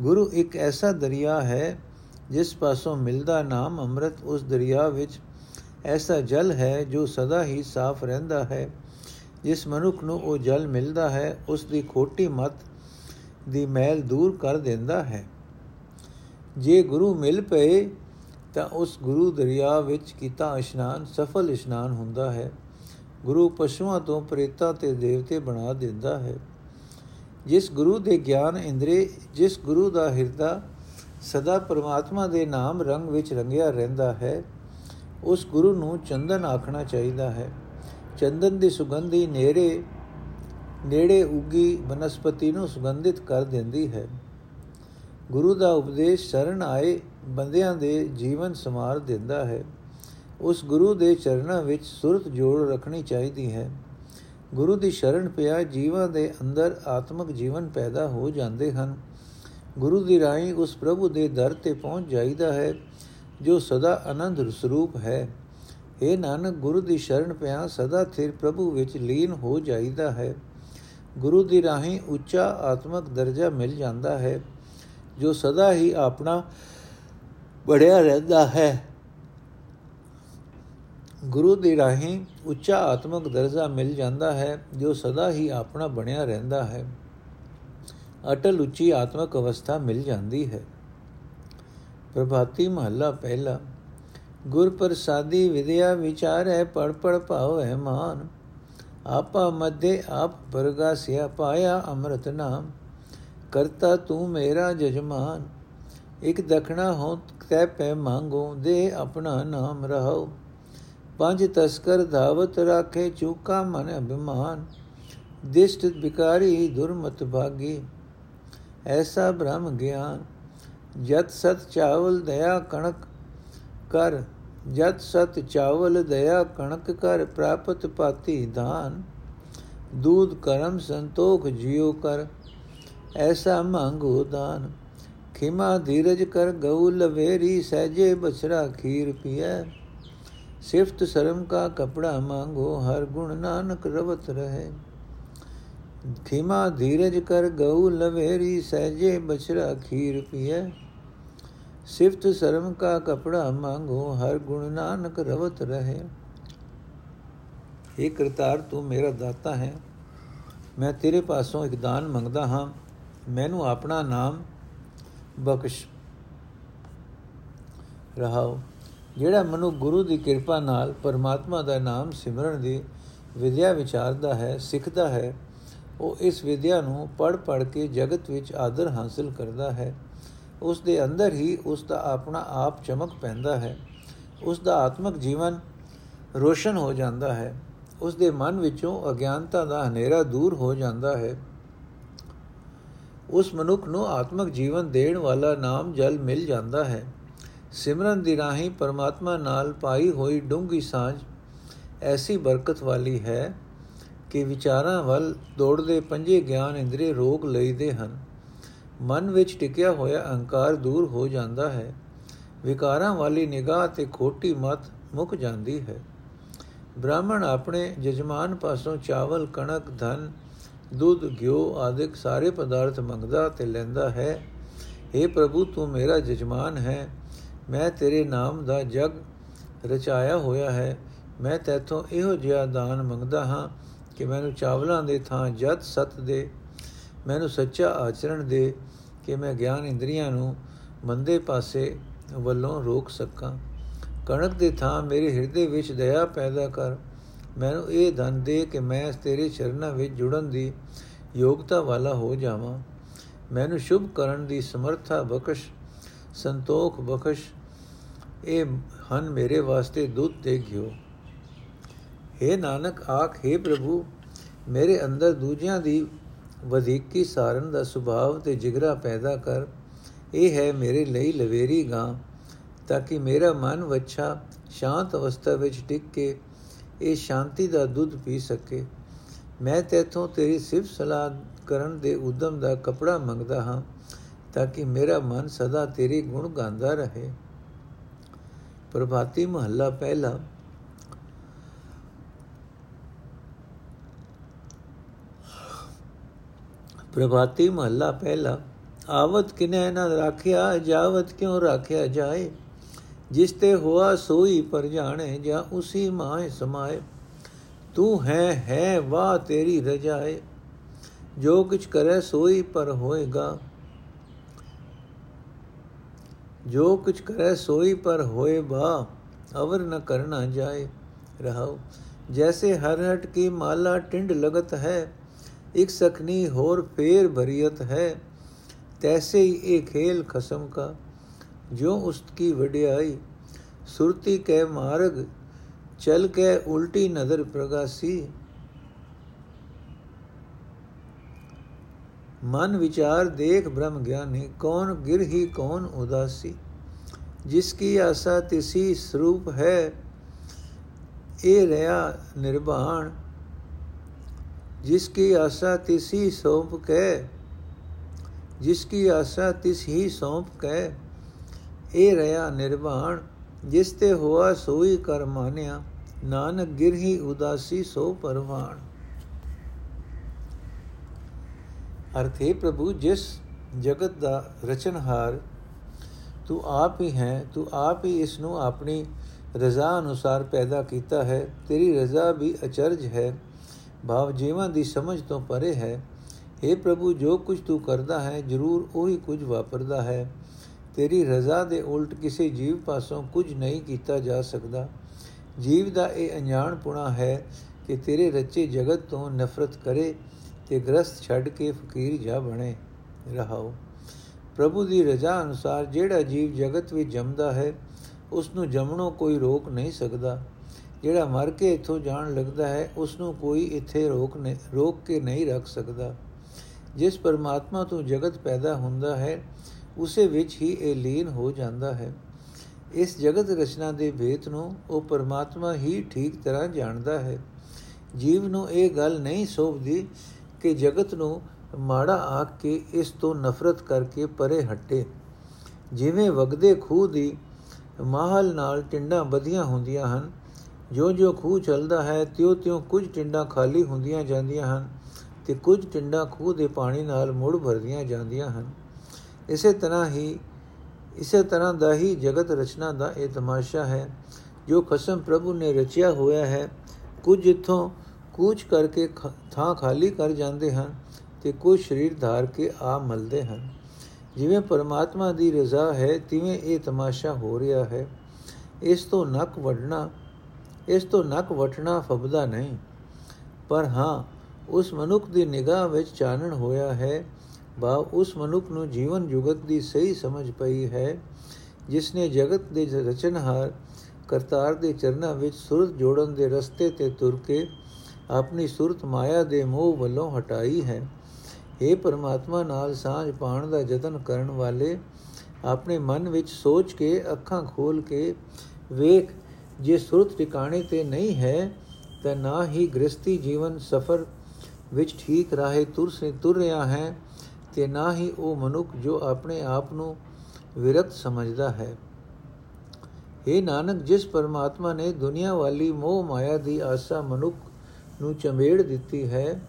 ਗੁਰੂ ਇੱਕ ਐਸਾ ਦਰਿਆ ਹੈ, ਜਿਸ ਪਾਸੋਂ ਮਿਲਦਾ ਨਾਮ ਅੰਮ੍ਰਿਤ ਉਸ ਦਰਿਆ ਵਿੱਚ ਐਸਾ ਜਲ ਹੈ ਜੋ ਸਦਾ ਹੀ ਸਾਫ਼ ਰਹਿੰਦਾ ਹੈ। ਜਿਸ ਮਨੁੱਖ ਨੂੰ ਉਹ ਜਲ ਮਿਲਦਾ ਹੈ, ਉਸ ਦੀ ਖੋਟੀ ਮਤ ਦੀ ਮੈਲ ਦੂਰ ਕਰ ਦਿੰਦਾ ਹੈ। ਜੇ ਗੁਰੂ ਮਿਲ ਪਏ, ਤਾਂ ਉਸ ਗੁਰੂ ਦਰਿਆ ਵਿੱਚ ਕੀਤਾ ਇਸ਼ਨਾਨ ਸਫਲ ਇਸ਼ਨਾਨ ਹੁੰਦਾ ਹੈ। ਗੁਰੂ ਪਸ਼ੂਆਂ ਤੋਂ ਪ੍ਰੇਤਾ ਤੇ ਦੇਵਤੇ ਬਣਾ ਦਿੰਦਾ ਹੈ। ਜਿਸ ਗੁਰੂ ਦੇ ਗਿਆਨ ਇੰਦਰੀ, ਜਿਸ ਗੁਰੂ ਦਾ ਹਿਰਦਾ ਸਦਾ ਪ੍ਰਮਾਤਮਾ ਦੇ ਨਾਮ ਰੰਗ ਵਿੱਚ ਰੰਗਿਆ ਰਹਿੰਦਾ ਹੈ, ਉਸ ਗੁਰੂ ਨੂੰ ਚੰਦਨ ਆਖਣਾ ਚਾਹੀਦਾ ਹੈ। ਚੰਦਨ ਦੀ ਸੁਗੰਧੀ ਨੇੜੇ ਨੇੜੇ ਉਗੀ ਬਨਸਪਤੀ ਨੂੰ ਸੁਗੰਧਿਤ ਕਰ ਦਿੰਦੀ ਹੈ। ਗੁਰੂ ਦਾ ਉਪਦੇਸ਼ ਸ਼ਰਨ ਆਏ ਬੰਦਿਆਂ ਦੇ ਜੀਵਨ ਸਮਾਰ ਦਿੰਦਾ ਹੈ। ਉਸ ਗੁਰੂ ਦੇ ਚਰਨਾਂ ਵਿੱਚ ਸੁਰਤ ਜੋੜ ਰੱਖਣੀ ਚਾਹੀਦੀ ਹੈ। ਗੁਰੂ ਦੀ ਸ਼ਰਨ ਪਿਆ ਜੀਵਾਂ ਦੇ ਅੰਦਰ ਆਤਮਿਕ ਜੀਵਨ ਪੈਦਾ ਹੋ ਜਾਂਦੇ ਹਨ। ਗੁਰੂ ਦੀ ਰਾਹੀਂ ਉਸ ਪ੍ਰਭੂ ਦੇ ਦਰ ਤੇ ਪਹੁੰਚ ਜਾਈਦਾ ਹੈ, ਜੋ ਸਦਾ ਆਨੰਦ ਸਰੂਪ ਹੈ। ਇਹ ਨਾਨਕ, ਗੁਰੂ ਦੀ ਸ਼ਰਨ ਪਿਆ ਸਦਾ ਥਿਰ ਪ੍ਰਭੂ ਵਿੱਚ ਲੀਨ ਹੋ ਜਾਈਦਾ ਹੈ। ਗੁਰੂ ਦੀ ਰਾਹੀਂ ਉੱਚਾ ਆਤਮਿਕ ਦਰਜਾ ਮਿਲ ਜਾਂਦਾ ਹੈ। ਜੋ ਸਦਾ ਹੀ ਆਪਣਾ ਬੜਿਆ ਰਹਿੰਦਾ ਹੈ। ਗੁਰੂ ਦੀ ਰਾਹੀਂ ਉੱਚਾ ਆਤਮਿਕ ਦਰਜਾ ਮਿਲ ਜਾਂਦਾ ਹੈ, ਜੋ ਸਦਾ ਹੀ ਆਪਣਾ ਬਣਿਆ ਰਹਿੰਦਾ ਹੈ। ਅਟਲ ਉੱਚੀ ਆਤਮਿਕ ਅਵਸਥਾ ਮਿਲ ਜਾਂਦੀ ਹੈ। ਪ੍ਰਭਾਤੀ ਮਹੱਲਾ ਪਹਿਲਾ ਗੁਰ ਪ੍ਰਸਾਦੀ ਵਿਦਿਆ ਵਿਚਾਰੈ ਪੜ ਪੜ ਭਾਵੈ ਮਾਨ, ਆਪਾ ਮਧੇ ਆਪ ਸਿਆ ਪਾਇਆ ਅੰਮ੍ਰਿਤ ਨਾਮ। ਕਰਤਾ ਤੂੰ ਮੇਰਾ ਜਜਮਾਨ। ਇਕ ਦਖਣਾ ਹੋ ਤੈ ਪੈ ਮੰਗੋ, ਦੇ ਆਪਣਾ ਨਾਮ ਰਹੋ ਪੰਜ ਤਸਕਰ ਧਾਵਤ ਰਾਖੇ, ਚੂਕਾ ਮਨ ਅਭਿਮਾਨ। ਦਿਸ਼ਟ ਬਿਕਾਰੀ ਦੁਰਮਤ ਭਾਗੀ, ਐਸਾ ਬ੍ਰਹਮ ਗਿਆਨ। ਜਤ ਸਤ ਚਾਵਲ ਦਇਆ ਕਣਕ ਕਰ, ਜਤ ਸਤ ਚਾਵਲ ਦਇਆ ਕਣਕ ਕਰ, ਪ੍ਰਾਪਤ ਪਾਤੀ ਦਾਨ ਦੂਧ ਕਰਮ ਸੰਤੋਖ ਜਿਉ ਕਰ। ਐਸਾ ਮੰਗੋ ਦਾਨ। ਖਿਮਾ ਧੀਰਜ ਕਰ ਗਉ ਲਵੇਰੀ ਸਹਜੇ ਬਛੜਾ ਖੀਰ ਪੀਐ। ਸਿਫਤ ਸ਼ਰਮ ਕਾ ਕਪੜਾ ਮੰਗੋ, ਹਰ ਗੁਣ ਨਾਨਕ ਰਵਤ ਰਹੇ। ਖੀਮਾ ਧੀਰਜ ਕਰ ਗਉ ਲਵੇਰੀ ਸਹਜੇ ਬਛਰਾ ਖੀਰ ਪੀਏ ਸਿਫਤ ਸ਼ਰਮ ਕਾ ਕਪੜਾ ਮੰਗੋ, ਹਰ ਗੁਣ ਨਾਨਕ ਰਵਤ ਰਹੇ। ਇਹ ਕਰਤਾਰ, ਤੂੰ ਮੇਰਾ ਦਾਤਾ ਹੈ। ਮੈਂ ਤੇਰੇ ਪਾਸੋਂ ਇੱਕ ਦਾਨ ਮੰਗਦਾ ਹਾਂ। ਮੈਨੂੰ ਆਪਣਾ ਨਾਮ ਬਖਸ਼ ਰਹਾਓ। ਜਿਹੜਾ ਮਨੁ ਗੁਰੂ ਦੀ ਕਿਰਪਾ ਨਾਲ ਪਰਮਾਤਮਾ ਦਾ ਨਾਮ ਸਿਮਰਨ ਦੀ ਵਿਦਿਆ ਵਿਚਾਰਦਾ ਹੈ, ਸਿੱਖਦਾ ਹੈ, ਉਹ ਇਸ ਵਿਦਿਆ ਨੂੰ ਪੜ ਪੜ ਕੇ ਜਗਤ ਵਿੱਚ ਆਦਰ ਹਾਸਲ ਕਰਦਾ ਹੈ। ਉਸ ਦੇ ਅੰਦਰ ਹੀ ਉਸ ਦਾ ਆਪਣਾ ਆਪ ਚਮਕ ਪੈਂਦਾ ਹੈ। ਉਸ ਦਾ ਆਤਮਿਕ ਜੀਵਨ ਰੋਸ਼ਨ ਹੋ ਜਾਂਦਾ ਹੈ। ਉਸ ਦੇ ਮਨ ਵਿੱਚੋਂ ਅਗਿਆਨਤਾ ਦਾ ਹਨੇਰਾ ਦੂਰ ਹੋ ਜਾਂਦਾ ਹੈ। ਉਸ ਮਨੁੱਖ ਨੂੰ ਆਤਮਿਕ ਜੀਵਨ ਦੇਣ ਵਾਲਾ ਨਾਮ ਜਲ ਮਿਲ ਜਾਂਦਾ ਹੈ। ਸਿਮਰਨ ਦੀ ਰਾਹੀਂ ਪਰਮਾਤਮਾ ਨਾਲ ਪਾਈ ਹੋਈ ਡੂੰਗੀ ਸਾਂਝ ਐਸੀ ਬਰਕਤ ਵਾਲੀ ਹੈ ਕਿ ਵਿਚਾਰਾਂ ਵੱਲ ਦੌੜਦੇ ਪੰਜੇ ਗਿਆਨ ਇੰਦਰੀ ਰੋਕ ਲਈਦੇ ਹਨ। ਮਨ ਵਿੱਚ ਟਿਕਿਆ ਹੋਇਆ ਅਹੰਕਾਰ ਦੂਰ ਹੋ ਜਾਂਦਾ ਹੈ। ਵਿਕਾਰਾਂ ਵਾਲੀ ਨਿਗਾਹ ਤੇ ਖੋਟੀ ਮਤ ਮੁੱਕ ਜਾਂਦੀ ਹੈ। ਬ੍ਰਾਹਮਣ ਆਪਣੇ ਜਜਮਾਨ ਪਾਸੋਂ ਚਾਵਲ, ਕਣਕ, ਧਨ ਦੁੱਧ, ਘਿਓ ਆਦਿਕ ਸਾਰੇ ਪਦਾਰਥ ਮੰਗਦਾ ਤੇ ਲੈਂਦਾ ਹੈ। हे ਪ੍ਰਭੂ, ਤੂੰ ਮੇਰਾ ਜਜਮਾਨ ਹੈ। ਮੈਂ ਤੇਰੇ ਨਾਮ ਦਾ ਜਗ ਰਚਾਇਆ ਹੋਇਆ ਹੈ। ਮੈਂ ਤੇਥੋਂ ਇਹੋ ਜਿਹਾ ਦਾਨ ਮੰਗਦਾ ਹਾਂ ਕਿ ਮੈਨੂੰ ਚਾਵਲਾਂ ਦੇ ਥਾਂ ਜਤ ਸਤ ਦੇ। ਮੈਨੂੰ ਸੱਚਾ ਆਚਰਣ ਦੇ ਕਿ ਮੈਂ ਗਿਆਨ ਇੰਦਰੀਆਂ ਨੂੰ ਮੰਦੇ ਪਾਸੇ ਵੱਲੋਂ ਰੋਕ ਸਕਾਂ। ਕਣਕ ਦੇ ਥਾਂ ਮੇਰੇ ਹਿਰਦੇ ਵਿੱਚ ਦਇਆ ਪੈਦਾ ਕਰ। ਮੈਨੂੰ ਇਹ ਧਨ ਦੇ ਕਿ ਮੈਂ ਤੇਰੇ ਚਰਨਾਂ ਵਿੱਚ ਜੁੜਨ ਦੀ ਯੋਗਤਾ ਵਾਲਾ ਹੋ ਜਾਵਾਂ। ਮੈਨੂੰ ਸ਼ੁਭ ਕਰਨ ਦੀ ਸਮਰੱਥਾ ਬਖਸ਼, ਸੰਤੋਖ ਬਖਸ਼, ਇਹ ਹਨ ਮੇਰੇ ਵਾਸਤੇ ਦੁੱਧ ਤੇ ਘਿਓ। हे ਨਾਨਕ, ਆਖ हे ਪ੍ਰਭੂ, ਮੇਰੇ ਅੰਦਰ ਦੂਜਿਆਂ ਦੀ ਵਧੇਕੀ ਸਾਰਨ ਦਾ ਸੁਭਾਵ ਤੇ ਜਿਗਰਾ ਪੈਦਾ ਕਰ। ਇਹ ਹੈ ਮੇਰੇ ਲਈ ਲਵੇਰੀ ਗਾਂ, ਤਾਂ ਕਿ ਮੇਰਾ ਮਨ ਵੱਛਾ ਸ਼ਾਂਤ ਅਵਸਥਾ ਵਿੱਚ ਟਿਕ ਕੇ ਇਹ ਸ਼ਾਂਤੀ ਦਾ ਦੁੱਧ ਪੀ ਸਕੇ। ਮੈਂ ਤੇਥੋਂ ਤੇਰੀ ਸਿਫਤ ਸਲਾਹ ਕਰਨ ਦੇ ਉਦਮ ਦਾ ਕਪੜਾ ਮੰਗਦਾ ਹਾਂ, ਤਾਂ ਕਿ ਮੇਰਾ ਮਨ ਸਦਾ ਤੇਰੀ ਗੁਣ ਗਾਉਂਦਾ ਰਹੇ। ਪ੍ਰਭਾਤੀ ਮਹੱਲਾ ਪਹਿਲਾ। ਪ੍ਰਭਾਤੀ ਮਹੱਲਾ ਪਹਿਲਾ। ਆਵਤ ਕਿਨੇ ਨਾ ਰਾਖਿਆ, ਜਾਵਤ ਕਿਉ ਰਾਖਿਆ ਜਾਏ? ਜਿਸ ਤੇ ਹੋਆ ਸੋਈ ਪਰ ਜਾਣੇ ਜਾਂ ਉਸੀ ਮਾਏ ਸਮਾਏ। ਤੂੰ ਹੈ ਹੈ ਵਾ ਤੇਰੀ ਰਜਾਏ ਜੋ ਕੁਛ ਕਰੇ ਸੋਈ ਪਰ ਹੋਏਗਾ। ਜੋ ਕੁਛ ਕਰੇ ਸੋਈ ਪਰ ਹੋਏ ਬਾ ਅਵਰ ਨ ਕਰਨਾ ਜਾਏ। ਰਹਾਉ ਜੈਸੇ ਹਰ ਹਟ ਕੀ ਮਾਲਾ ਟਿੰਡ ਲਗਤ ਹੈ, ਇੱਕ ਸਖਨੀ ਹੋਰ ਫੇਰ ਭਰੀਅਤ ਹੈ, ਤੈਸੇ ਹੀ ਇਹ ਖੇਲ ਖਸਮ जो उसकी ਵਡਿਆਈ ਸੁਰਤੀ ਕੈ ਮਾਰਗ ਚਲ ਕੈ ਉਲਟੀ ਨਦਰ ਪ੍ਰਗਾਸੀ ਮਨ ਵਿਚਾਰ ਦੇਖ ਬ੍ਰਹਮ ਗਿਆਨੀ ਕੌਣ ਗਿਰ ਹੀ ਕੌਣ ਉਦਾਸੀ ਜਿਸ ਕੀ ਆਸਾ ਤਿਸੀ ਸਰੂਪ ਹੈ ਇਹ ਰਿਆ ਨਿਰਭਾਣ जिसकी आशा तिस ही सौंप कै जिसकी आशा तिस ही सौंप कै ਇਹ ਰਿਆ ਨਿਰਵਾਣ, ਜਿਸ ਤੇ ਹੋਆ ਸੋਈ ਕਰ ਮਾਨਿਆ, ਨਾਨਕ ਗਿਰਹੀ ਉਦਾਸੀ ਸੋ ਪਰਵਾਣ। ਅਰਥੇ ਪ੍ਰਭੂ, ਜਿਸ ਜਗਤ ਦਾ ਰਚਨਹਾਰ ਤੂੰ ਆਪ ਹੀ ਹੈ, ਤੂੰ ਆਪ ਹੀ ਇਸ ਨੂੰ ਆਪਣੀ ਰਜ਼ਾ ਅਨੁਸਾਰ ਪੈਦਾ ਕੀਤਾ ਹੈ, ਤੇਰੀ ਰਜ਼ਾ ਵੀ ਅਚਰਜ ਹੈ, ਭਾਵ ਜੀਵਾਂ ਦੀ ਸਮਝ ਤੋਂ ਪਰੇ ਹੈ। हे ਪ੍ਰਭੂ, ਜੋ ਕੁਝ ਤੂੰ ਕਰਦਾ ਹੈ, ਜ਼ਰੂਰ ਉਹੀ ਕੁਝ ਵਾਪਰਦਾ ਹੈ। ਤੇਰੀ ਰਜ਼ਾ ਦੇ ਉਲਟ ਕਿਸੇ ਜੀਵ ਪਾਸੋਂ ਕੁਝ ਨਹੀਂ ਕੀਤਾ ਜਾ ਸਕਦਾ। ਜੀਵ ਦਾ ਇਹ ਅਣਜਾਣਪੁਣਾ ਹੈ ਕਿ ਤੇਰੇ ਰਚੇ ਜਗਤ ਤੋਂ ਨਫ਼ਰਤ ਕਰੇ ਤੇ ਗ੍ਰਸਤ ਛੱਡ ਕੇ ਫਕੀਰ ਜਾ ਬਣੇ। ਰਹਾਓ। ਪ੍ਰਭੂ ਦੀ ਰਜ਼ਾ ਅਨੁਸਾਰ ਜਿਹੜਾ ਜੀਵ ਜਗਤ ਵਿੱਚ ਜੰਮਦਾ ਹੈ ਉਸ ਨੂੰ ਜੰਮਣੋਂ ਕੋਈ ਰੋਕ ਨਹੀਂ ਸਕਦਾ। ਜਿਹੜਾ ਮਰ ਕੇ ਇੱਥੋਂ ਜਾਣ ਲੱਗਦਾ ਹੈ ਉਸ ਨੂੰ ਕੋਈ ਇੱਥੇ ਰੋਕ ਨਹੀਂ, ਰੋਕ ਕੇ ਨਹੀਂ ਰੱਖ ਸਕਦਾ। ਜਿਸ ਪਰਮਾਤਮਾ ਤੋਂ ਜਗਤ ਪੈਦਾ ਹੁੰਦਾ ਹੈ ਉਸੇ ਵਿੱਚ ਹੀ ਇਹ ਲੀਨ ਹੋ ਜਾਂਦਾ ਹੈ। ਇਸ ਜਗਤ ਰਚਨਾ ਦੇ ਭੇਤ ਨੂੰ ਉਹ ਪਰਮਾਤਮਾ ਹੀ ਠੀਕ ਤਰ੍ਹਾਂ ਜਾਣਦਾ ਹੈ। ਜੀਵ ਨੂੰ ਇਹ ਗੱਲ ਨਹੀਂ ਸੋਭਦੀ ਕਿ ਜਗਤ ਨੂੰ ਮਾੜਾ ਆਖ ਕੇ ਇਸ ਤੋਂ ਨਫ਼ਰਤ ਕਰਕੇ ਪਰੇ ਹਟੇ। ਜਿਵੇਂ ਵਗਦੇ ਖੂਹ ਦੀ ਮਾਹਲ ਨਾਲ ਟਿੰਡਾਂ ਵਧੀਆਂ ਹੁੰਦੀਆਂ ਹਨ ਜੋ ਜੋ ਖੂਹ ਚੱਲਦਾ ਹੈ ਤਿਉ ਤਿਉ ਕੁਝ ਟਿੰਡਾਂ ਖਾਲੀ ਹੁੰਦੀਆਂ ਜਾਂਦੀਆਂ ਹਨ ਤੇ ਕੁਝ ਟਿੰਡਾਂ ਖੂਹ ਦੇ ਪਾਣੀ ਨਾਲ ਮੁੜ ਭਰਦੀਆਂ ਜਾਂਦੀਆਂ ਹਨ। ਇਸੇ ਤਰ੍ਹਾਂ ਹੀ, ਇਸੇ ਤਰ੍ਹਾਂ ਦਾ ਹੀ ਜਗਤ ਰਚਨਾ ਦਾ ਇਹ ਤਮਾਸ਼ਾ ਹੈ, ਜੋ ਖਸਮ ਪ੍ਰਭੂ ਨੇ ਰਚਿਆ ਹੋਇਆ ਹੈ। ਕੁਝ ਇਥੋਂ ਕੂਚ ਕਰਕੇ ਥਾਂ ਖਾਲੀ ਕਰ ਜਾਂਦੇ ਹਨ ਤੇ ਕੁਝ ਸਰੀਰ ਧਾਰ ਕੇ ਆ ਮਲਦੇ ਹਨ। ਜਿਵੇਂ ਪਰਮਾਤਮਾ ਦੀ ਰਜ਼ਾ ਹੈ, ਤਿਵੇਂ ਇਹ ਤਮਾਸ਼ਾ ਹੋ ਰਿਹਾ ਹੈ। ਇਸ ਤੋਂ ਨੱਕ ਵੜਨਾ ਇਸ ਤੋਂ ਨੱਕ ਵਟਣਾ ਫਬਦਾ ਨਹੀਂ। ਪਰ ਹਾਂ, ਉਸ ਮਨੁੱਖ ਦੀ ਨਿਗਾਹ ਵਿੱਚ ਚਾਨਣ ਹੋਇਆ ਹੈ ਬਾ ਉਸ ਮਨੁੱਖ ਨੂੰ ਜੀਵਨ ਜੁਗਤ ਦੀ ਸਹੀ ਸਮਝ ਪਈ ਹੈ ਜਿਸ ਨੇ ਜਗਤ ਦੇ ਰਚਨਹਾਰ ਕਰਤਾਰ ਦੇ ਚਰਨਾਂ ਵਿੱਚ ਸੁਰਤ ਜੋੜਨ ਦੇ ਰਸਤੇ ਤੇ ਤੁਰ ਕੇ ਆਪਣੀ ਸੁਰਤ ਮਾਇਆ ਦੇ ਮੋਹ ਵੱਲੋਂ ਹਟਾਈ ਹੈ। ਇਹ ਪਰਮਾਤਮਾ, ਨਾਲ ਸਾਝ ਪਾਣ ਦਾ ਯਤਨ ਕਰਨ ਵਾਲੇ ਆਪਣੇ ਮਨ ਵਿੱਚ ਸੋਚ ਕੇ, ਅੱਖਾਂ ਖੋਲ ਕੇ ਵੇਖ, ਜੇ ਸੁਰਤ ਟਿਕਾਣੇ ਤੇ ਨਹੀਂ ਹੈ, ਤਾਂ ਨਾ ਹੀ ਗ੍ਰਸਤੀ ਜੀਵਨ ਸਫਰ ਵਿੱਚ ਠੀਕ ਰਾਹੇ ਤੁਰ ਸੇ, ਤੁਰ ਰਿਹਾ ਹੈ। ਤੇ ਨਾ ਹੀ ਉਹ ਮਨੁੱਖ ਜੋ ਆਪਣੇ ਆਪ ਨੂੰ ਵਿਰਤ ਸਮਝਦਾ ਹੈ। ਇਹ ਨਾਨਕ, ਜਿਸ ਪਰਮਾਤਮਾ ਨੇ ਦੁਨੀਆ ਵਾਲੀ ਮੋਹ ਮਾਇਆ ਦੀ ਆਸਾ ਮਨੁੱਖ ਨੂੰ ਚੰਬੇੜ ਦਿੱਤੀ ਹੈ,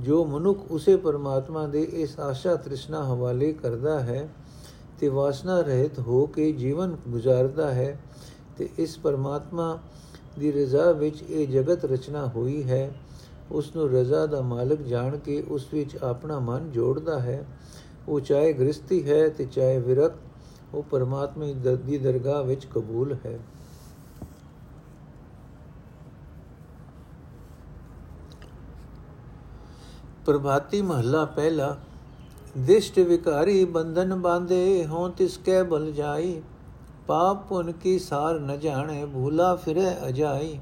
ਜੋ ਮਨੁੱਖ ਉਸੇ ਪਰਮਾਤਮਾ ਦੇ ਇਸ ਆਸ਼ਾ ਤ੍ਰਿਸ਼ਨਾ ਹਵਾਲੇ ਕਰਦਾ ਹੈ ਤੇ ਵਾਸਨਾ ਰਹਿਤ ਹੋ ਕੇ ਜੀਵਨ ਗੁਜ਼ਾਰਦਾ ਹੈ ਤੇ ਇਸ ਪਰਮਾਤਮਾ ਦੀ ਰਜ਼ਾ ਵਿੱਚ ਇਹ ਜਗਤ ਰਚਨਾ ਹੋਈ ਹੈ। ਉਸ ਨੂੰ ਰਜ਼ਾ ਦਾ ਮਾਲਕ ਜਾਣ ਕੇ ਉਸ ਵਿੱਚ ਆਪਣਾ ਮਨ ਜੋੜਦਾ ਹੈ। ਉਹ ਚਾਹੇ ਗ੍ਰਸਤੀ ਹੈ ਤੇ ਚਾਹੇ ਵਿਰਕ ਉਹ ਪਰਮਾਤਮਾ ਦੀ ਦਰਗਾਹ ਵਿੱਚ ਕਬੂਲ ਹੈ। ਪ੍ਰਭਾਤੀ ਮਹੱਲਾ ਪਹਿਲਾ, ਦਿਸ਼ਟ ਵਿਕਾਰੀ ਬੰਧਨ ਬਾਂਦੇ ਹੋਂ ਤਿਸ ਕੈ ਬਲ ਜਾਈ, ਪਾਪ ਪੁਨ ਕੀ ਸਾਰ ਨ ਜਾਣੇ, ਭੂਲਾ ਫਿਰੇ ਅਜਾਈ।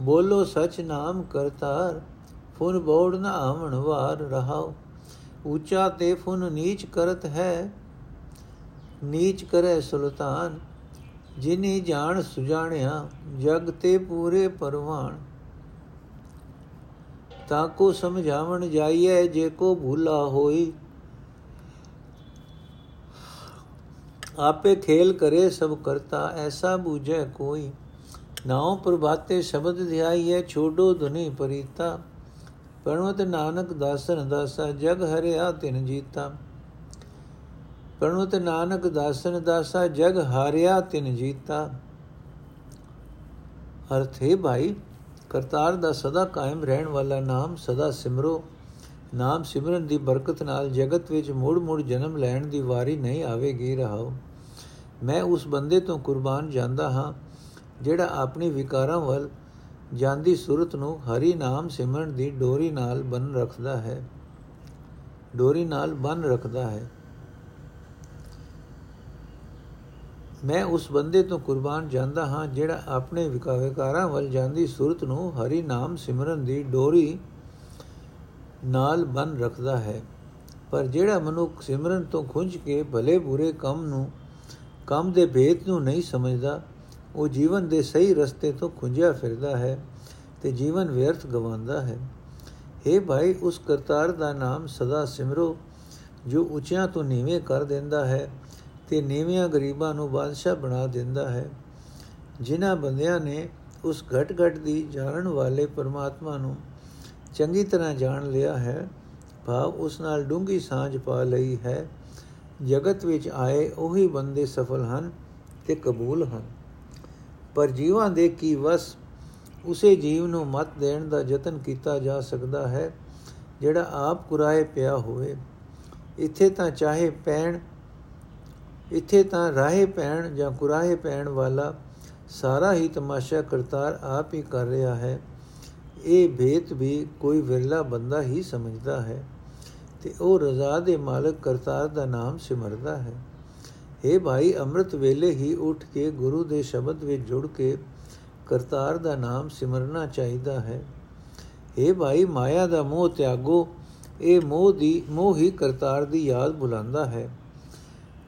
ਬੋਲੋ ਸਚ ਨਾਮ ਕਰਤਾਰ, ਫੁਨ ਬੋੜ ਨ ਆਵਣ ਵਾਰ ਰਹਾਉ। ਉੱਚਾ ਤੇ ਫੁਨ ਨੀਚ ਕਰਤ ਹੈ, ਨੀਚ ਕਰੇ ਸੁਲਤਾਨ। ਜਿਨੀ ਜਾਣ ਸੁਜਾਣਿਆ, ਜਗ ਤੇ ਪੂਰੇ ਪਰਵਾਨ ਤਾਂ ਕੋ ਸਮਝਾਵਣ ਜਾਈਏ ਜੇ ਕੋ ਭੂਲਾ ਹੋਈ। ਆਪੇ ਖੇਲ ਕਰੇ ਸਭ ਕਰਤਾ, ਐਸਾ ਬੂਝੈ ਕੋਈ। ਨਾਉ ਪ੍ਰਭਾਤੇ ਸ਼ਬਦ ਧਿਆਈਏ ਛੋਡੋ ਧੁਨੀ ਪਰੀਤਾ। ਪਰਮਤ ਨਾਨਕ ਦਾਸਨ ਦਾਸਾ, ਜਗ ਹਰਿਆ ਤਿਨ ਜੀਤਾ। ਪਰਮਤ ਨਾਨਕ ਦਾਸਨ ਦਾਸਾ, ਜਗ ਹਾਰਿਆ ਤਿਨ ਜੀਤਾ। ਅਰਥੇ ਭਾਈ, ਕਰਤਾਰ ਦਾ ਸਦਾ ਕਾਇਮ ਰਹਿਣ ਵਾਲਾ ਨਾਮ ਸਦਾ ਸਿਮਰੋ। ਨਾਮ ਸਿਮਰਨ ਦੀ ਬਰਕਤ ਨਾਲ ਜਗਤ ਵਿੱਚ ਮੁੜ-ਮੁੜ ਜਨਮ ਲੈਣ ਦੀ ਵਾਰੀ ਨਹੀਂ ਆਵੇਗੀ ਰਹਾਓ। ਮੈਂ ਉਸ ਬੰਦੇ ਤੋਂ ਕੁਰਬਾਨ ਜਾਂਦਾ ਹਾਂ ਜਿਹੜਾ ਆਪਣੀ ਵਿਕਾਰਾਂ ਵੱਲ ਜਾਂਦੀ ਸੁਰਤ ਨੂੰ ਹਰੀ ਨਾਮ ਸਿਮਰਨ ਦੀ ਡੋਰੀ ਨਾਲ ਬੰਨ ਰੱਖਦਾ ਹੈ। ਡੋਰੀ ਨਾਲ ਬੰਨ ਰੱਖਦਾ ਹੈ। ਮੈਂ ਉਸ ਬੰਦੇ ਤੋਂ ਕੁਰਬਾਨ ਜਾਂਦਾ ਹਾਂ ਜਿਹੜਾ ਆਪਣੇ ਵਿਕਾਰਾਂ ਵੱਲ ਜਾਂਦੀ ਸੁਰਤ ਨੂੰ ਹਰੀ ਨਾਮ ਸਿਮਰਨ ਦੀ ਡੋਰੀ ਨਾਲ ਬੰਨ ਰੱਖਦਾ ਹੈ। ਪਰ ਜਿਹੜਾ ਮਨੁੱਖ ਸਿਮਰਨ ਤੋਂ ਖੁੰਝ ਕੇ ਭਲੇ ਬੁਰੇ ਕੰਮ ਨੂੰ, ਕੰਮ ਦੇ ਭੇਦ ਨੂੰ ਨਹੀਂ ਸਮਝਦਾ ਉਹ ਜੀਵਨ ਦੇ ਸਹੀ ਰਸਤੇ ਤੋਂ ਖੁੰਝਿਆ ਫਿਰਦਾ ਹੈ ਤੇ ਜੀਵਨ ਵਿਅਰਥ ਗਵਾਉਂਦਾ ਹੈ। हे ਭਾਈ, ਉਸ ਕਰਤਾਰ ਦਾ ਨਾਮ ਸਦਾ ਸਿਮਰੋ, ਜੋ ਉੱਚਿਆਂ ਤੋਂ ਨੀਵੇਂ ਕਰ ਦਿੰਦਾ ਹੈ ਤੇ ਨੀਵਿਆਂ ਗਰੀਬਾਂ ਨੂੰ ਬਾਦਸ਼ਾਹ ਬਣਾ ਦਿੰਦਾ ਹੈ। ਜਿਨ੍ਹਾਂ ਬੰਦਿਆਂ ਨੇ ਉਸ ਘਟ-ਘਟ ਦੀ ਜਾਣਨ ਵਾਲੇ ਪਰਮਾਤਮਾ ਨੂੰ ਚੰਗੀ ਤਰ੍ਹਾਂ ਜਾਣ ਲਿਆ ਹੈ, ਭਾਵ ਉਸ ਨਾਲ ਡੂੰਗੀ ਸਾਂਝ ਪਾ ਲਈ ਹੈ। ਜਗਤ ਵਿੱਚ ਆਏ ਉਹੀ ਬੰਦੇ ਸਫਲ ਹਨ ਤੇ ਕਬੂਲ ਹਨ। ਪਰ ਜੀਵਾਂ ਦੇ ਕੀ ਵਸ? ਉਸੇ ਜੀਵ ਨੂੰ ਮਤ ਦੇਣ ਦਾ ਯਤਨ ਕੀਤਾ ਜਾ ਸਕਦਾ ਹੈ, ਜਿਹੜਾ ਆਪ ਕੁਰਾਏ ਪਿਆ ਹੋਵੇ। ਇੱਥੇ ਤਾਂ ਚਾਹੇ ਪੈਣ, ਇੱਥੇ ਤਾਂ ਰਾਹੇ ਪੈਣ ਜਾਂ ਕੁਰਾਹੇ ਪੈਣ ਵਾਲਾ ਸਾਰਾ ਹੀ ਤਮਾਸ਼ਾ ਕਰਤਾਰ ਆਪ ਹੀ ਕਰ ਰਿਹਾ ਹੈ। ਇਹ ਭੇਤ ਵੀ ਕੋਈ ਵਿਰਲਾ ਬੰਦਾ ਹੀ ਸਮਝਦਾ ਹੈ ਤੇ ਉਹ ਰਜ਼ਾ ਦੇ ਮਾਲਕ ਕਰਤਾਰ ਦਾ ਨਾਮ ਸਿਮਰਦਾ ਹੈ। हे ਭਾਈ, ਅੰਮ੍ਰਿਤ ਵੇਲੇ ਹੀ ਉੱਠ ਕੇ ਗੁਰੂ ਦੇ ਸ਼ਬਦ ਵਿੱਚ ਜੁੜ ਕੇ ਕਰਤਾਰ ਦਾ ਨਾਮ ਸਿਮਰਨਾ ਚਾਹੀਦਾ ਹੈ। हे ਭਾਈ, ਮਾਇਆ ਦਾ ਮੋਹ ਤਿਆਗੋ, ਇਹ ਮੋਹ ਦੀ, ਮੋਹ ਹੀ ਕਰਤਾਰ ਦੀ ਯਾਦ ਬੁਲਾਉਂਦਾ ਹੈ।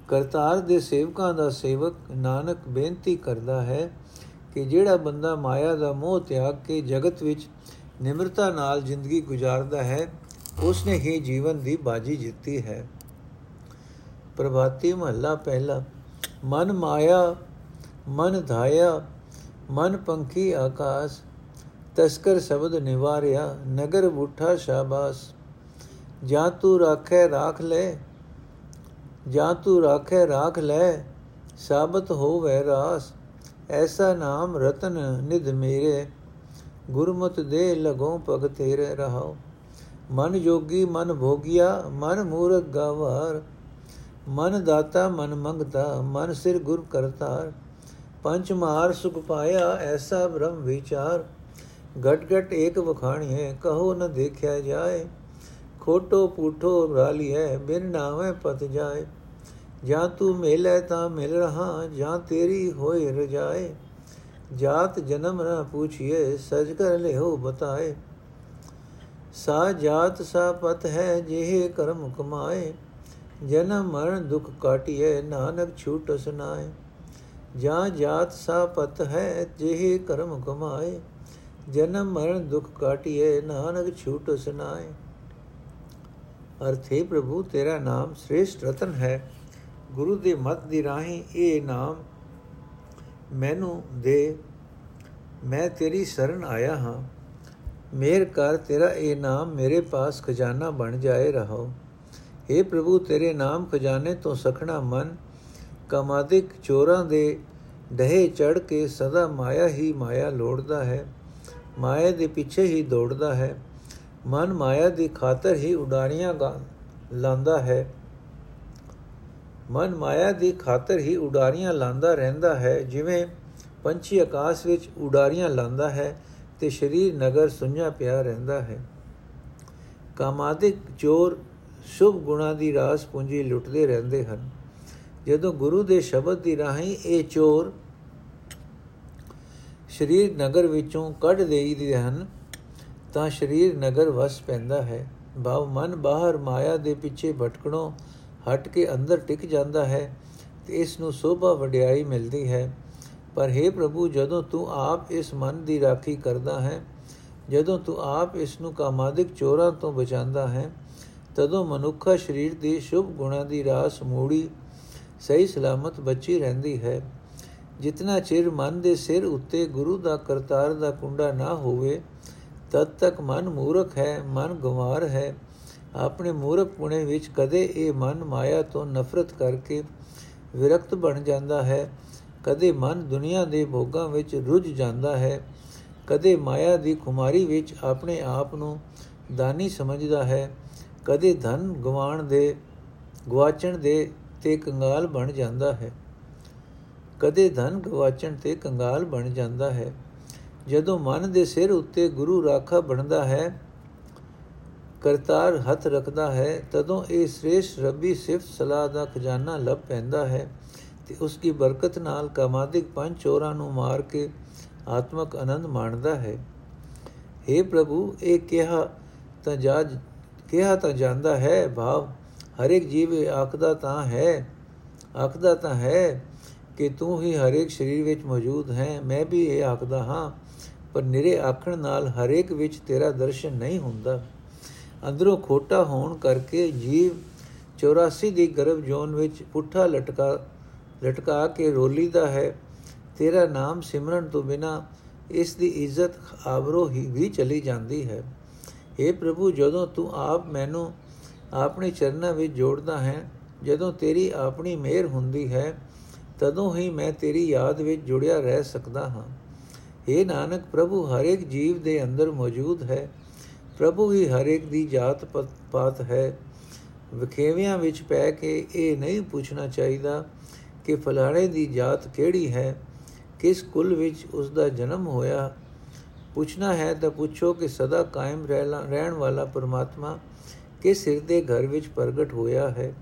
ਕਰਤਾਰ ਦੇ ਸੇਵਕਾਂ ਦਾ ਸੇਵਕ ਨਾਨਕ ਬੇਨਤੀ ਕਰਦਾ ਹੈ ਕਿ ਜਿਹੜਾ ਬੰਦਾ ਮਾਇਆ ਦਾ ਮੋਹ ਤਿਆਗ ਕੇ ਜਗਤ ਵਿੱਚ ਨਿਮਰਤਾ ਨਾਲ ਜ਼ਿੰਦਗੀ ਗੁਜ਼ਾਰਦਾ ਹੈ, ਉਸਨੇ ਹੀ ਜੀਵਨ ਦੀ ਬਾਜੀ ਜਿੱਤੀ ਹੈ। ਪ੍ਰਭਾਤੀ ਮਹੱਲਾ ਪਹਿਲਾ। ਮਨ ਮਾਇਆ, ਮਨ ਧਾਇਆ, ਮਨ ਪੰਖੀ ਆਕਾਸ, ਤਸਕਰ ਸ਼ਬਦ ਨਿਵਾਰਿਆ, ਨਗਰ ਬੁੱਠਾ ਸ਼ਾਬਾਸ। ਜਾਂ ਤੂੰ ਰਾਖੇ ਰਾਖ ਲੈ, ਜਾਂ ਤੂੰ ਰਾਖੇ ਰਾਖ ਲੈ, ਸਾਬਤ ਹੋਵੇ ਰਾਸ। ਐਸਾ ਨਾਮ ਰਤਨ ਨਿਧ ਮੇਰੇ, ਗੁਰਮਤ ਦੇ ਲਗੋ ਪਗ ਤੇਰੇ ਰਹਾਓ ਮਨ ਜੋਗੀ, ਮਨ ਭੋਗਿਆ, ਮਨ ਮੂਰਖ ਗਵਾਰ ਮਨ ਦਾਤਾ ਮਨ ਮੰਗਤਾ ਮਨ ਸਿਰ ਗੁਰ ਕਰਤਾਰ। ਪੰਚ ਮਾਰ ਸੁਖ ਪਾਇਆ, ਐਸਾ ਬ੍ਰਹਮ ਵਿਚਾਰ। ਘਟ ਘਟ ਏਕ ਵਖਾਣੀਏ ਕਹੋ ਨ ਦੇਖਿਆ ਜਾਏ। ਖੋਟੋ ਪੂਠੋ ਰਾਲੀਏ ਬਿਨ ਨਾਵੇਂ ਪਤ ਜਾਏ। ਜਾਂ ਤੂੰ ਮਿਲੇ ਤਾਂ ਮਿਲ ਰਹਾ, ਜਾਂ ਤੇਰੀ ਹੋਏ ਰਜਾਏ। ਜਾਤ ਜਨਮ ਨਾ ਪੁੱਛੀਏ ਸਜ ਕਰ ਲਿਓ ਬਤਾਏ। ਸਾ ਜਾਤ ਸਾ ਪਤ ਹੈ, ਜਿਹੇ ਕਰਮ ਕਮਾਏ। ਜਨਮ ਮਰਨ ਦੁਖ ਕਾਟਿਏ ਨਾਨਕ ਛੂਟ ਸੁਨਾਏ। ਜਾਂ ਜਾਤ ਸਾ ਪਤ ਹੈ, ਜਿਹੇ ਕਰਮ ਕਮਾਏ। ਜਨਮ ਮਰਨ ਦੁਖ ਕਾਟਿਏ ਨਾਨਕ ਛੂਟ ਸੁਨਾਏ। ਅਰਥੇ ਪ੍ਰਭੂ, ਤੇਰਾ ਨਾਮ ਸ੍ਰੇਸ਼ਟ ਰਤਨ ਹੈ। ਗੁਰੂ ਦੇ ਮਤ ਦੀ ਰਾਹੀਂ ਇਹ ਨਾਮ ਮੈਨੂੰ ਦੇ। ਮੈਂ ਤੇਰੀ ਸ਼ਰਨ ਆਇਆ ਹਾਂ। ਮੇਰ ਕਰ ਤੇਰਾ ਇਹ ਨਾਮ ਮੇਰੇ ਪਾਸ ਖਜ਼ਾਨਾ ਬਣ ਜਾਏ ਰਹੋ हे ਪ੍ਰਭੂ, ਤੇਰੇ ਨਾਮ ਖਜ਼ਾਨੇ ਤੋਂ ਸਖਣਾ ਮਨ, ਕਮਾਦਿਕ ਚੋਰਾਂ ਦੇ ਡਹੇ ਚੜ ਕੇ ਸਦਾ ਮਾਇਆ ਹੀ ਮਾਇਆ ਲੋੜਦਾ ਹੈ, ਮਾਇਆ ਦੇ ਪਿੱਛੇ ਹੀ ਦੌੜਦਾ ਹੈ, ਮਨ ਮਾਇਆ ਦੀ ਖਾਤਰ ਹੀ ਉਡਾਰੀਆਂ ਲਾਂਦਾ ਹੈ। ਮਨ ਮਾਇਆ ਦੀ ਖਾਤਰ ਹੀ ਉਡਾਰੀਆਂ ਲਾਂਦਾ ਰਹਿੰਦਾ ਹੈ, ਜਿਵੇਂ ਪੰਛੀ ਆਕਾਸ਼ ਵਿੱਚ ਉਡਾਰੀਆਂ ਲਾਂਦਾ ਹੈ ਤੇ ਸਰੀਰ ਨਗਰ ਸੁਝਾ ਪਿਆ ਰਹਿੰਦਾ ਹੈ। ਕਾਮਾਦਿਕ ਚੋਰ ਸ਼ੁਭ ਗੁਣਾ ਦੀ ਰਾਸ ਪੂੰਜੀ ਲੁੱਟਦੇ ਰਹਿੰਦੇ ਹਨ। ਜਦੋਂ ਗੁਰੂ ਦੇ ਸ਼ਬਦ ਦੀ ਰਾਹੀਂ ਇਹ ਚੋਰ ਸਰੀਰ ਨਗਰ ਵਿੱਚੋਂ ਕੱਢ ਦੇਈਦੇ ਹਨ, ਤਾਂ ਸਰੀਰ ਨਗਰ ਵਸ ਪੈਂਦਾ ਹੈ। ਭਾਵ ਮਨ ਬਾਹਰ ਮਾਇਆ ਦੇ ਪਿੱਛੇ ਭਟਕਣੋਂ ਹਟ ਕੇ ਅੰਦਰ ਟਿਕ ਜਾਂਦਾ ਹੈ, ਤੇ ਇਸ ਨੂੰ ਸੋਭਾ ਵਡਿਆਈ ਮਿਲਦੀ ਹੈ। ਪਰ हे ਪ੍ਰਭੂ, ਜਦੋਂ ਤੂੰ ਆਪ ਇਸ ਮਨ ਦੀ ਰਾਖੀ ਕਰਦਾ ਹੈ, ਜਦੋਂ ਤੂੰ ਆਪ ਇਸ ਨੂੰ ਕਾਮਾਦਿਕ ਚੋਰਾਂ ਤੋਂ ਬਚਾਉਂਦਾ ਹੈ ਤਦੋਂ ਮਨੁੱਖਾ ਸਰੀਰ ਦੀ ਸ਼ੁਭ ਗੁਣਾ ਦੀ ਰਾਸ ਮੂੜੀ ਸਹੀ ਸਲਾਮਤ ਬੱਚੀ ਰਹਿੰਦੀ ਹੈ। ਜਿਤਨਾ ਚਿਰ ਮਨ ਦੇ ਸਿਰ ਉੱਤੇ ਗੁਰੂ ਦਾ ਕਰਤਾਰ ਦਾ ਕੁੰਡਾ ਨਾ ਹੋਵੇ, ਤਦ ਤੱਕ ਮਨ ਮੂਰਖ ਹੈ, ਮਨ ਗਵਾਰ ਹੈ। ਆਪਣੇ ਮੂਰਖ ਪੁਣੇ ਵਿੱਚ ਕਦੇ ਇਹ ਮਨ ਮਾਇਆ ਤੋਂ ਨਫ਼ਰਤ ਕਰਕੇ ਵਿਰਕਤ ਬਣ ਜਾਂਦਾ ਹੈ। ਕਦੇ ਮਨ ਦੁਨੀਆ ਦੇ ਭੋਗਾਂ ਵਿੱਚ ਰੁੱਝ ਜਾਂਦਾ ਹੈ। ਕਦੇ ਮਾਇਆ ਦੀ ਖੁਮਾਰੀ ਵਿੱਚ ਆਪਣੇ ਆਪ ਨੂੰ ਦਾਨੀ ਸਮਝਦਾ ਹੈ। ਕਦੇ ਧਨ ਗਵਾਣ ਦੇ ਗਵਾਚਣ ਦੇ ਤੇ ਕੰਗਾਲ ਬਣ ਜਾਂਦਾ ਹੈ। ਕਦੇ ਧਨ ਗਵਾਚਣ ਤੇ ਕੰਗਾਲ ਬਣ ਜਾਂਦਾ ਹੈ। ਜਦੋਂ ਮਨ ਦੇ ਸਿਰ ਉੱਤੇ ਗੁਰੂ ਰਾਖਾ ਬਣਦਾ ਹੈ, ਕਰਤਾਰ ਹੱਥ ਰੱਖਦਾ ਹੈ, ਤਦੋਂ ਇਹ ਸ੍ਰੇਸ਼ ਰੱਬੀ ਸਿਫਤ ਸਲਾਹ ਦਾ ਖਜ਼ਾਨਾ ਲੱਭ ਪੈਂਦਾ ਹੈ ਤੇ ਉਸ ਦੀ ਬਰਕਤ ਨਾਲ ਕਾਮਾਦਿਕ ਪੰਜ ਚੋਰਾਂ ਨੂੰ ਮਾਰ ਕੇ ਆਤਮਕ ਆਨੰਦ ਮਾਣਦਾ ਹੈ। हे ਪ੍ਰਭੂ, ਇਹ ਕਿਹਾ ਤਾਂ ਜਾ ਕਿਹਾ ਤਾਂ ਜਾਂਦਾ ਹੈ, ਭਾਵ ਹਰ ਇੱਕ ਜੀਵ ਆਖਦਾ ਤਾਂ ਹੈ, ਆਖਦਾ ਤਾਂ ਹੈ ਕਿ ਤੂੰ ਹੀ ਹਰ ਇੱਕ ਸਰੀਰ ਵਿੱਚ ਮੌਜੂਦ ਹੈ, ਮੈਂ ਵੀ ਇਹ ਆਖਦਾ ਹਾਂ, ਪਰ ਨਿਰੇ ਆਖਣ ਨਾਲ ਹਰ ਇੱਕ ਵਿੱਚ ਤੇਰਾ ਦਰਸ਼ਨ ਨਹੀਂ ਹੁੰਦਾ। ਅੰਦਰੋਂ ਖੋਟਾ ਹੋਣ ਕਰਕੇ ਜੀਵ 84 ਦੀ ਗਰਭ ਜੋਨ ਵਿੱਚ ਪੁੱਠਾ ਲਟਕਾ ਲਟਕਾ ਕੇ ਰੋਲੀਦਾ ਹੈ। ਤੇਰਾ ਨਾਮ ਸਿਮਰਨ ਤੋਂ ਬਿਨਾ ਇਸ ਦੀ ਇੱਜ਼ਤ ਆਬਰੋ ਹੀ ਵੀ ਚਲੀ ਜਾਂਦੀ ਹੈ। हे ਪ੍ਰਭੂ, ਜਦੋਂ ਤੂੰ ਆਪ ਮੈਨੂੰ ਆਪਣੇ ਚਰਨਾਂ ਵਿੱਚ ਜੋੜਦਾ ਹੈ, ਜਦੋਂ ਤੇਰੀ ਆਪਣੀ ਮਿਹਰ ਹੁੰਦੀ ਹੈ, ਤਦੋਂ ਹੀ ਮੈਂ ਤੇਰੀ ਯਾਦ ਵਿੱਚ ਜੁੜਿਆ ਰਹਿ ਸਕਦਾ ਹਾਂ। हे ਨਾਨਕ ਪ੍ਰਭੂ ਹਰ ਇੱਕ ਜੀਵ ਦੇ ਅੰਦਰ ਮੌਜੂਦ ਹੈ। ਪ੍ਰਭੂ ਹੀ ਹਰ ਇੱਕ ਦੀ ਜਾਤ ਪਾਤ ਹੈ। ਵਿਖੇਵਿਆਂ ਵਿੱਚ ਪੈ ਕੇ ਇਹ ਨਹੀਂ ਪੁੱਛਣਾ ਚਾਹੀਦਾ ਕਿ ਫਲਾਣੇ ਦੀ ਜਾਤ ਕਿਹੜੀ ਹੈ, ਕਿਸ ਕੁਲ ਵਿੱਚ ਉਸ ਦਾ ਜਨਮ ਹੋਇਆ ਪੁੱਛਣਾ ਹੈ ਤਾਂ ਪੁੱਛੋ ਕਿ ਸਦਾ ਕਾਇਮ ਰਹਿਣ ਵਾਲਾ ਪਰਮਾਤਮਾ ਕਿਸ ਹਿਰਦੇ ਘਰ ਵਿੱਚ ਪ੍ਰਗਟ ਹੋਇਆ ਹੈ।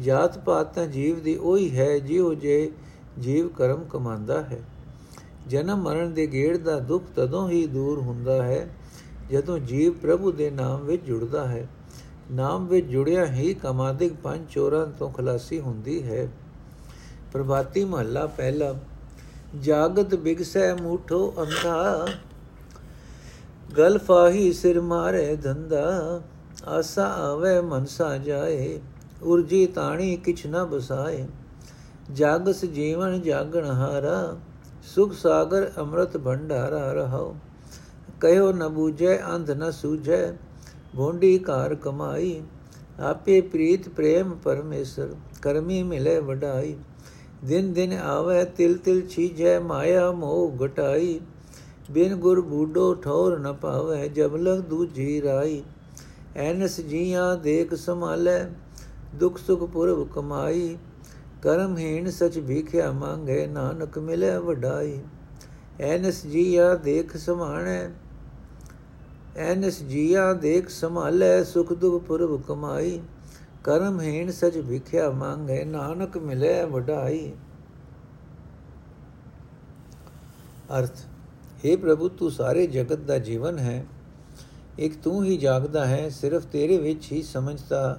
ਜਾਤ ਪਾਤ ਤਾਂ ਜੀਵ ਦੀ ਉਹੀ ਹੈ, ਜਿਉ ਜੇ ਜੀਵ ਕਰਮ ਕਮਾਂਦਾ ਹੈ। ਜਨਮ ਮਰਨ ਦੇ ਗੇੜ ਦਾ ਦੁੱਖ ਤਦੋਂ ਹੀ ਦੂਰ ਹੁੰਦਾ ਹੈ, ਜਦੋਂ ਜੀਵ ਪ੍ਰਭੂ ਦੇ ਨਾਮ ਵਿੱਚ ਜੁੜਦਾ ਹੈ। ਨਾਮ ਵਿੱਚ ਜੁੜਿਆ ਹੀ ਕਮਾਦਿਕ ਪੰਜ ਚੋਰਾਂ ਤੋਂ ਖਲਾਸੀ ਹੁੰਦੀ ਹੈ। ਪ੍ਰਭਾਤੀ ਮਹੱਲਾ ਪਹਿਲਾ, ਜਾਗਤ ਬਿਗਸੈ ਮੂਠੋ ਅੰਧਾ ਗਲ ਫਾਹੀ ਸਿਰ ਮਾਰੇ ਧੰਦਾ ਆਸਾ ਆਵੇ ਮਨਸਾ ਜਾਏ ਉਰਜੀ ਤਾਣੀ ਕਿਛ ਨ ਬਸਾਏ ਜਾਗਸ ਜੀਵਨ ਜਾਗਣ ਹਾਰਾ ਸੁਖ ਸਾਗਰ ਅੰਮ੍ਰਿਤ ਭੰਡਾਰਾ ਰਹਾਓ ਕਹਿਓ ਨ ਬੂਝੈ ਅੰਧ ਨ ਸੂਝੈ ਭੋਂਡੀ ਕਾਰ ਕਮਾਈ ਆਪੇ ਪ੍ਰੀਤ ਪ੍ਰੇਮ ਪਰਮੇਸ਼ਰ ਕਰਮੀ ਮਿਲੇ ਵਡਾਈ ਦਿਨ ਦਿਨ ਆਵੇ ਤਿਲ ਤਿਲ ਛੀਜੈ ਮਾਇਆ ਮੋਹ ਘਟਾਈ ਬਿਨ ਗੁਰ ਬੂਡੋ ਠੌਰ ਨ ਪਾਵੇ ਜਬ ਲਗ ਦੂਜੀ ਰਾਈ ਐਨਸ ਜੀਆਂ ਦੇਖ ਸੰਭਾਲੇ ਦੁਖ ਸੁਖ ਪੁਰਬ ਕਮਾਈ ਕਰਮਹੀਣ ਸਚ ਭੀਖਿਆ ਮੰਗੇ ਨਾਨਕ ਮਿਲੇ ਵਡਾਈ ਐਨਸ ਜੀਆ ਦੇਖ ਸਮਾਣੇ ਐਨਸ ਜੀਆ ਦੇਖ ਸੰਭਾਲੇ ਸੁਖ ਦੁਖ ਪੁਰਬ ਕਮਾਈ ਕਰਮਹੀਣ ਸਚ ਭੀਖਿਆ ਮੰਗੇ ਨਾਨਕ ਮਿਲੇ ਵਡਾਈ ਅਰਥ हे ਪ੍ਰਭੂ, ਤੂੰ ਸਾਰੇ ਜਗਤ ਦਾ ਜੀਵਨ ਹੈ। ਇੱਕ ਤੂੰ ਹੀ ਜਾਗਦਾ ਹੈ, ਸਿਰਫ ਤੇਰੇ ਵਿੱਚ ਹੀ ਸਮਝਦਾ,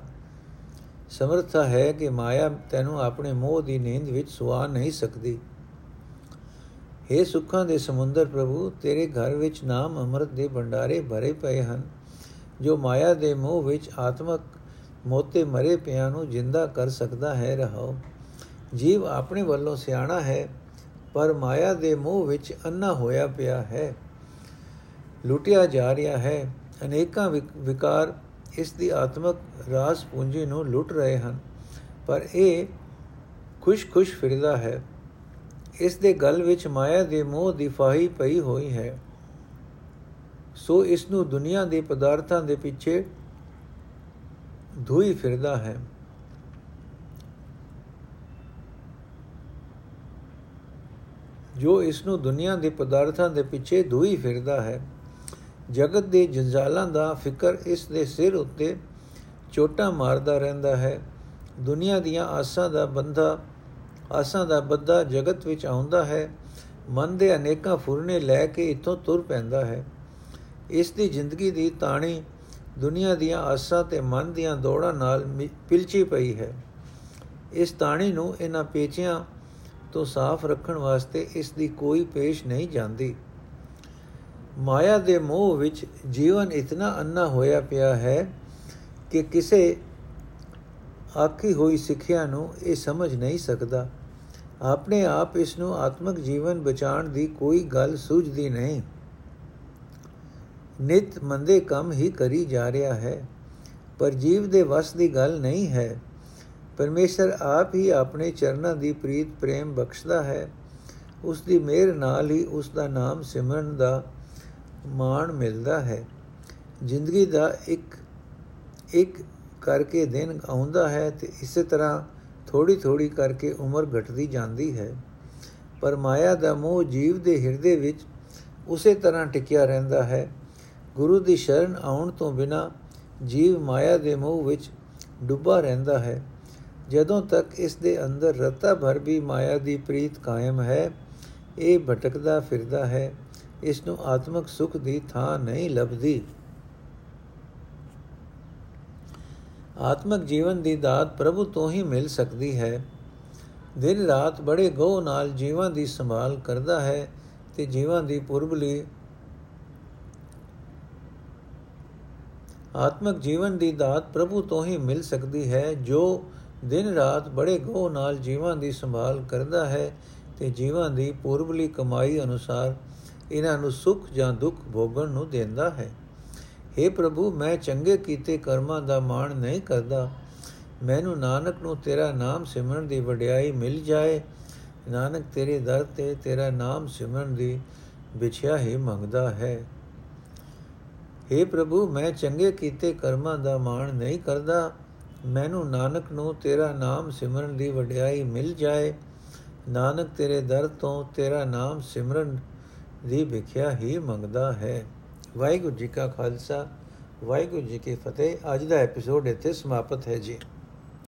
ਸਮਰਥਾ ਹੈ ਕਿ ਮਾਇਆ ਤੈਨੂੰ ਆਪਣੇ ਮੋਹ ਦੀ ਨੀਂਦ ਵਿੱਚ ਸੁਆ ਨਹੀਂ ਸਕਦੀ। हे ਸੁੱਖਾਂ ਦੇ ਸਮੁੰਦਰ ਪ੍ਰਭੂ, ਤੇਰੇ ਘਰ ਵਿੱਚ ਨਾਮ ਅੰਮ੍ਰਿਤ ਦੇ ਭੰਡਾਰੇ ਭਰੇ ਪਏ ਹਨ, ਜੋ ਮਾਇਆ ਦੇ ਮੋਹ ਵਿੱਚ ਆਤਮਕ ਮੋਤੇ ਮਰੇ ਪਿਆਂ ਨੂੰ ਜਿੰਦਾ ਕਰ ਸਕਦਾ ਹੈ। ਰਹਾਓ, ਜੀਵ ਆਪਣੇ ਵੱਲੋਂ ਸਿਆਣਾ ਹੈ ਪਰ ਮਾਇਆ ਦੇ ਮੋਹ ਵਿੱਚ ਅੰਨਾ ਹੋਇਆ ਪਿਆ ਹੈ। ਲੁੱਟਿਆ ਜਾ ਰਿਹਾ ਹੈ। ਅਨੇਕਾਂ ਵਿਕਾਰ ਇਸ ਦੀ ਆਤਮਕ ਰਾਸ ਪੂੰਜੀ ਨੂੰ ਲੁੱਟ ਰਹੇ ਹਨ। ਪਰ ਇਹ ਖੁਸ਼-ਖੁਸ਼ ਫਿਰਦਾ ਹੈ। ਇਸ ਦੇ ਗਲ ਵਿੱਚ ਮਾਇਆ ਦੇ ਮੋਹ ਦੀ ਫਾਹੀ ਪਈ ਹੋਈ ਹੈ। ਸੋ ਇਸ ਨੂੰ ਦੁਨੀਆ ਦੇ ਪਦਾਰਥਾਂ ਦੇ ਪਿੱਛੇ ਧੂਈ ਫਿਰਦਾ ਹੈ। ਜੋ ਇਸ ਨੂੰ ਦੁਨੀਆ ਦੇ ਪਦਾਰਥਾਂ ਦੇ ਪਿੱਛੇ ਧੂਈ ਫਿਰਦਾ ਹੈ। ਜਗਤ ਦੇ ਜੰਜਾਲਾਂ ਦਾ ਫਿਕਰ ਇਸ ਦੇ ਸਿਰ ਉੱਤੇ ਚੋਟਾ ਮਾਰਦਾ ਰਹਿੰਦਾ ਹੈ। ਦੁਨੀਆ ਦੀਆਂ ਆਸਾਂ ਦਾ ਬੰਧਾ, ਆਸਾਂ ਦਾ ਬੱਧਾ ਜਗਤ ਵਿੱਚ ਆਉਂਦਾ ਹੈ। ਮਨ ਦੇ ਅਨੇਕਾਂ ਫੁਰਨੇ ਲੈ ਕੇ ਇਥੋਂ ਤੁਰ ਪੈਂਦਾ ਹੈ। ਇਸ ਦੀ ਜ਼ਿੰਦਗੀ ਦੀ ਤਾਣੀ ਦੁਨੀਆ ਦੀਆਂ ਆਸਾਂ ਤੇ ਮਨ ਦੀਆਂ ਦੌੜਾਂ ਨਾਲ ਪਿਲਚੀ ਪਈ ਹੈ। ਇਸ ਤਾਣੀ ਨੂੰ ਇਹਨਾਂ ਪੇਚਿਆਂ ਤੋਂ ਸਾਫ਼ ਰੱਖਣ ਵਾਸਤੇ ਇਸ ਦੀ ਕੋਈ ਪੇਸ਼ ਨਹੀਂ ਜਾਂਦੀ। ਮਾਇਆ ਦੇ ਮੋਹ ਵਿੱਚ ਜੀਵਨ ਇਤਨਾ ਅੰਨਾ ਹੋਇਆ ਪਿਆ ਹੈ ਕਿ ਕਿਸੇ ਆਖੀ ਹੋਈ ਸਿੱਖਿਆ ਨੂੰ ਇਹ ਸਮਝ ਨਹੀਂ ਸਕਦਾ। ਆਪਣੇ ਆਪ ਇਸ ਨੂੰ ਆਤਮਿਕ ਜੀਵਨ ਬਚਾਉਣ ਦੀ ਕੋਈ ਗੱਲ ਸੂਝਦੀ ਨਹੀਂ। ਨਿਤ ਮੰਦੇ ਕੰਮ ਹੀ ਕਰੀ ਜਾ ਰਿਹਾ ਹੈ, ਪਰ ਜੀਵ ਦੇ ਵਸ ਦੀ ਗੱਲ ਨਹੀਂ ਹੈ। ਪਰਮੇਸ਼ਰ ਆਪ ਹੀ ਆਪਣੇ ਚਰਨਾਂ ਦੀ ਪ੍ਰੀਤ ਪ੍ਰੇਮ ਬਖਸ਼ਦਾ ਹੈ। ਉਸ ਦੀ ਮਿਹਰ ਨਾਲ ਹੀ ਉਸ ਦਾ ਨਾਮ ਸਿਮਰਨ ਦਾ ਮਾਣ ਮਿਲਦਾ ਹੈ। ਜ਼ਿੰਦਗੀ ਦਾ ਇੱਕ ਇੱਕ ਕਰਕੇ ਦਿਨ ਆਉਂਦਾ ਹੈ ਤੇ ਇਸੇ ਤਰ੍ਹਾਂ ਥੋੜੀ ਥੋੜੀ ਕਰਕੇ ਉਮਰ ਘਟਦੀ ਜਾਂਦੀ ਹੈ। ਪਰ ਮਾਇਆ ਦਾ ਮੋਹ ਜੀਵ ਦੇ ਹਿਰਦੇ ਵਿੱਚ ਉਸੇ ਤਰ੍ਹਾਂ ਟਿਕਿਆ ਰਹਿੰਦਾ ਹੈ। ਗੁਰੂ ਦੀ ਸ਼ਰਨ ਆਉਣ ਤੋਂ ਬਿਨਾ ਜੀਵ ਮਾਇਆ ਦੇ ਮੋਹ ਵਿੱਚ ਡੁੱਬਾ ਰਹਿੰਦਾ ਹੈ। ਜਦੋਂ ਤੱਕ ਇਸ ਦੇ ਅੰਦਰ ਰਤਾ ਭਰ ਵੀ ਮਾਇਆ ਦੀ ਪ੍ਰੀਤ ਕਾਇਮ ਹੈ, ਇਹ ਭਟਕਦਾ ਫਿਰਦਾ ਹੈ, ਇਸ ਨੂੰ ਆਤਮਿਕ ਸੁਖ ਦੀ ਥਾਂ ਨਹੀਂ ਲੱਭਦੀ। ਆਤਮਿਕ ਜੀਵਨ ਦੀ ਦਾਤ ਪ੍ਰਭੂ ਤੋਂ ਹੀ ਮਿਲ ਸਕਦੀ ਹੈ। ਦਿਨ ਰਾਤ ਬੜੇ ਗੋਹ ਨਾਲ ਜੀਵਾਂ ਦੀ ਸੰਭਾਲ ਕਰਦਾ ਹੈ ਤੇ ਜੀਵਾਂ ਦੀ ਪੁਰਬਲੀ ਆਤਮਿਕ ਜੀਵਨ ਦੀ ਦਾਤ ਪ੍ਰਭੂ ਤੋਂ ਹੀ ਮਿਲ ਸਕਦੀ ਹੈ, ਜੋ ਦਿਨ ਰਾਤ ਬੜੇ ਗੋਹ ਨਾਲ ਜੀਵਾਂ ਦੀ ਸੰਭਾਲ ਕਰਦਾ ਹੈ ਤੇ ਜੀਵਾਂ ਦੀ ਪੂਰਬਲੀ ਕਮਾਈ ਅਨੁਸਾਰ ਇਹਨਾਂ ਨੂੰ ਸੁਖ ਜਾਂ ਦੁੱਖ ਭੋਗਣ ਨੂੰ ਦਿੰਦਾ ਹੈ। हे ਪ੍ਰਭੂ, ਮੈਂ ਚੰਗੇ ਕੀਤੇ ਕਰਮਾਂ ਦਾ ਮਾਣ ਨਹੀਂ ਕਰਦਾ। ਮੈਨੂੰ ਨਾਨਕ ਨੂੰ ਤੇਰਾ ਨਾਮ ਸਿਮਰਨ ਦੀ ਵਡਿਆਈ ਮਿਲ ਜਾਏ। ਨਾਨਕ ਤੇਰੇ ਦਰ ਤੇ ਤੇਰਾ ਨਾਮ ਸਿਮਰਨ ਦੀ ਵਿਛਿਆ ਹੀ ਮੰਗਦਾ ਹੈ। हे ਪ੍ਰਭੂ, ਮੈਂ ਚੰਗੇ ਕੀਤੇ ਕਰਮਾਂ ਦਾ ਮਾਣ ਨਹੀਂ ਕਰਦਾ। ਮੈਨੂੰ ਨਾਨਕ ਨੂੰ ਤੇਰਾ ਨਾਮ ਸਿਮਰਨ ਦੀ ਵਡਿਆਈ ਮਿਲ ਜਾਏ। ਨਾਨਕ ਤੇਰੇ ਦਰ ਤੋਂ ਤੇਰਾ ਨਾਮ ਸਿਮਰਨ ਦੀ ਵਿਖਿਆ ਹੀ ਮੰਗਦਾ ਹੈ। ਵਾਹਿਗੁਰੂ ਜੀ ਕਾ ਖਾਲਸਾ, ਵਾਹਿਗੁਰੂ ਜੀ ਕੀ ਫਤਿਹ। ਅੱਜ ਦਾ ਐਪੀਸੋਡ ਇੱਥੇ ਸਮਾਪਤ ਹੈ ਜੀ।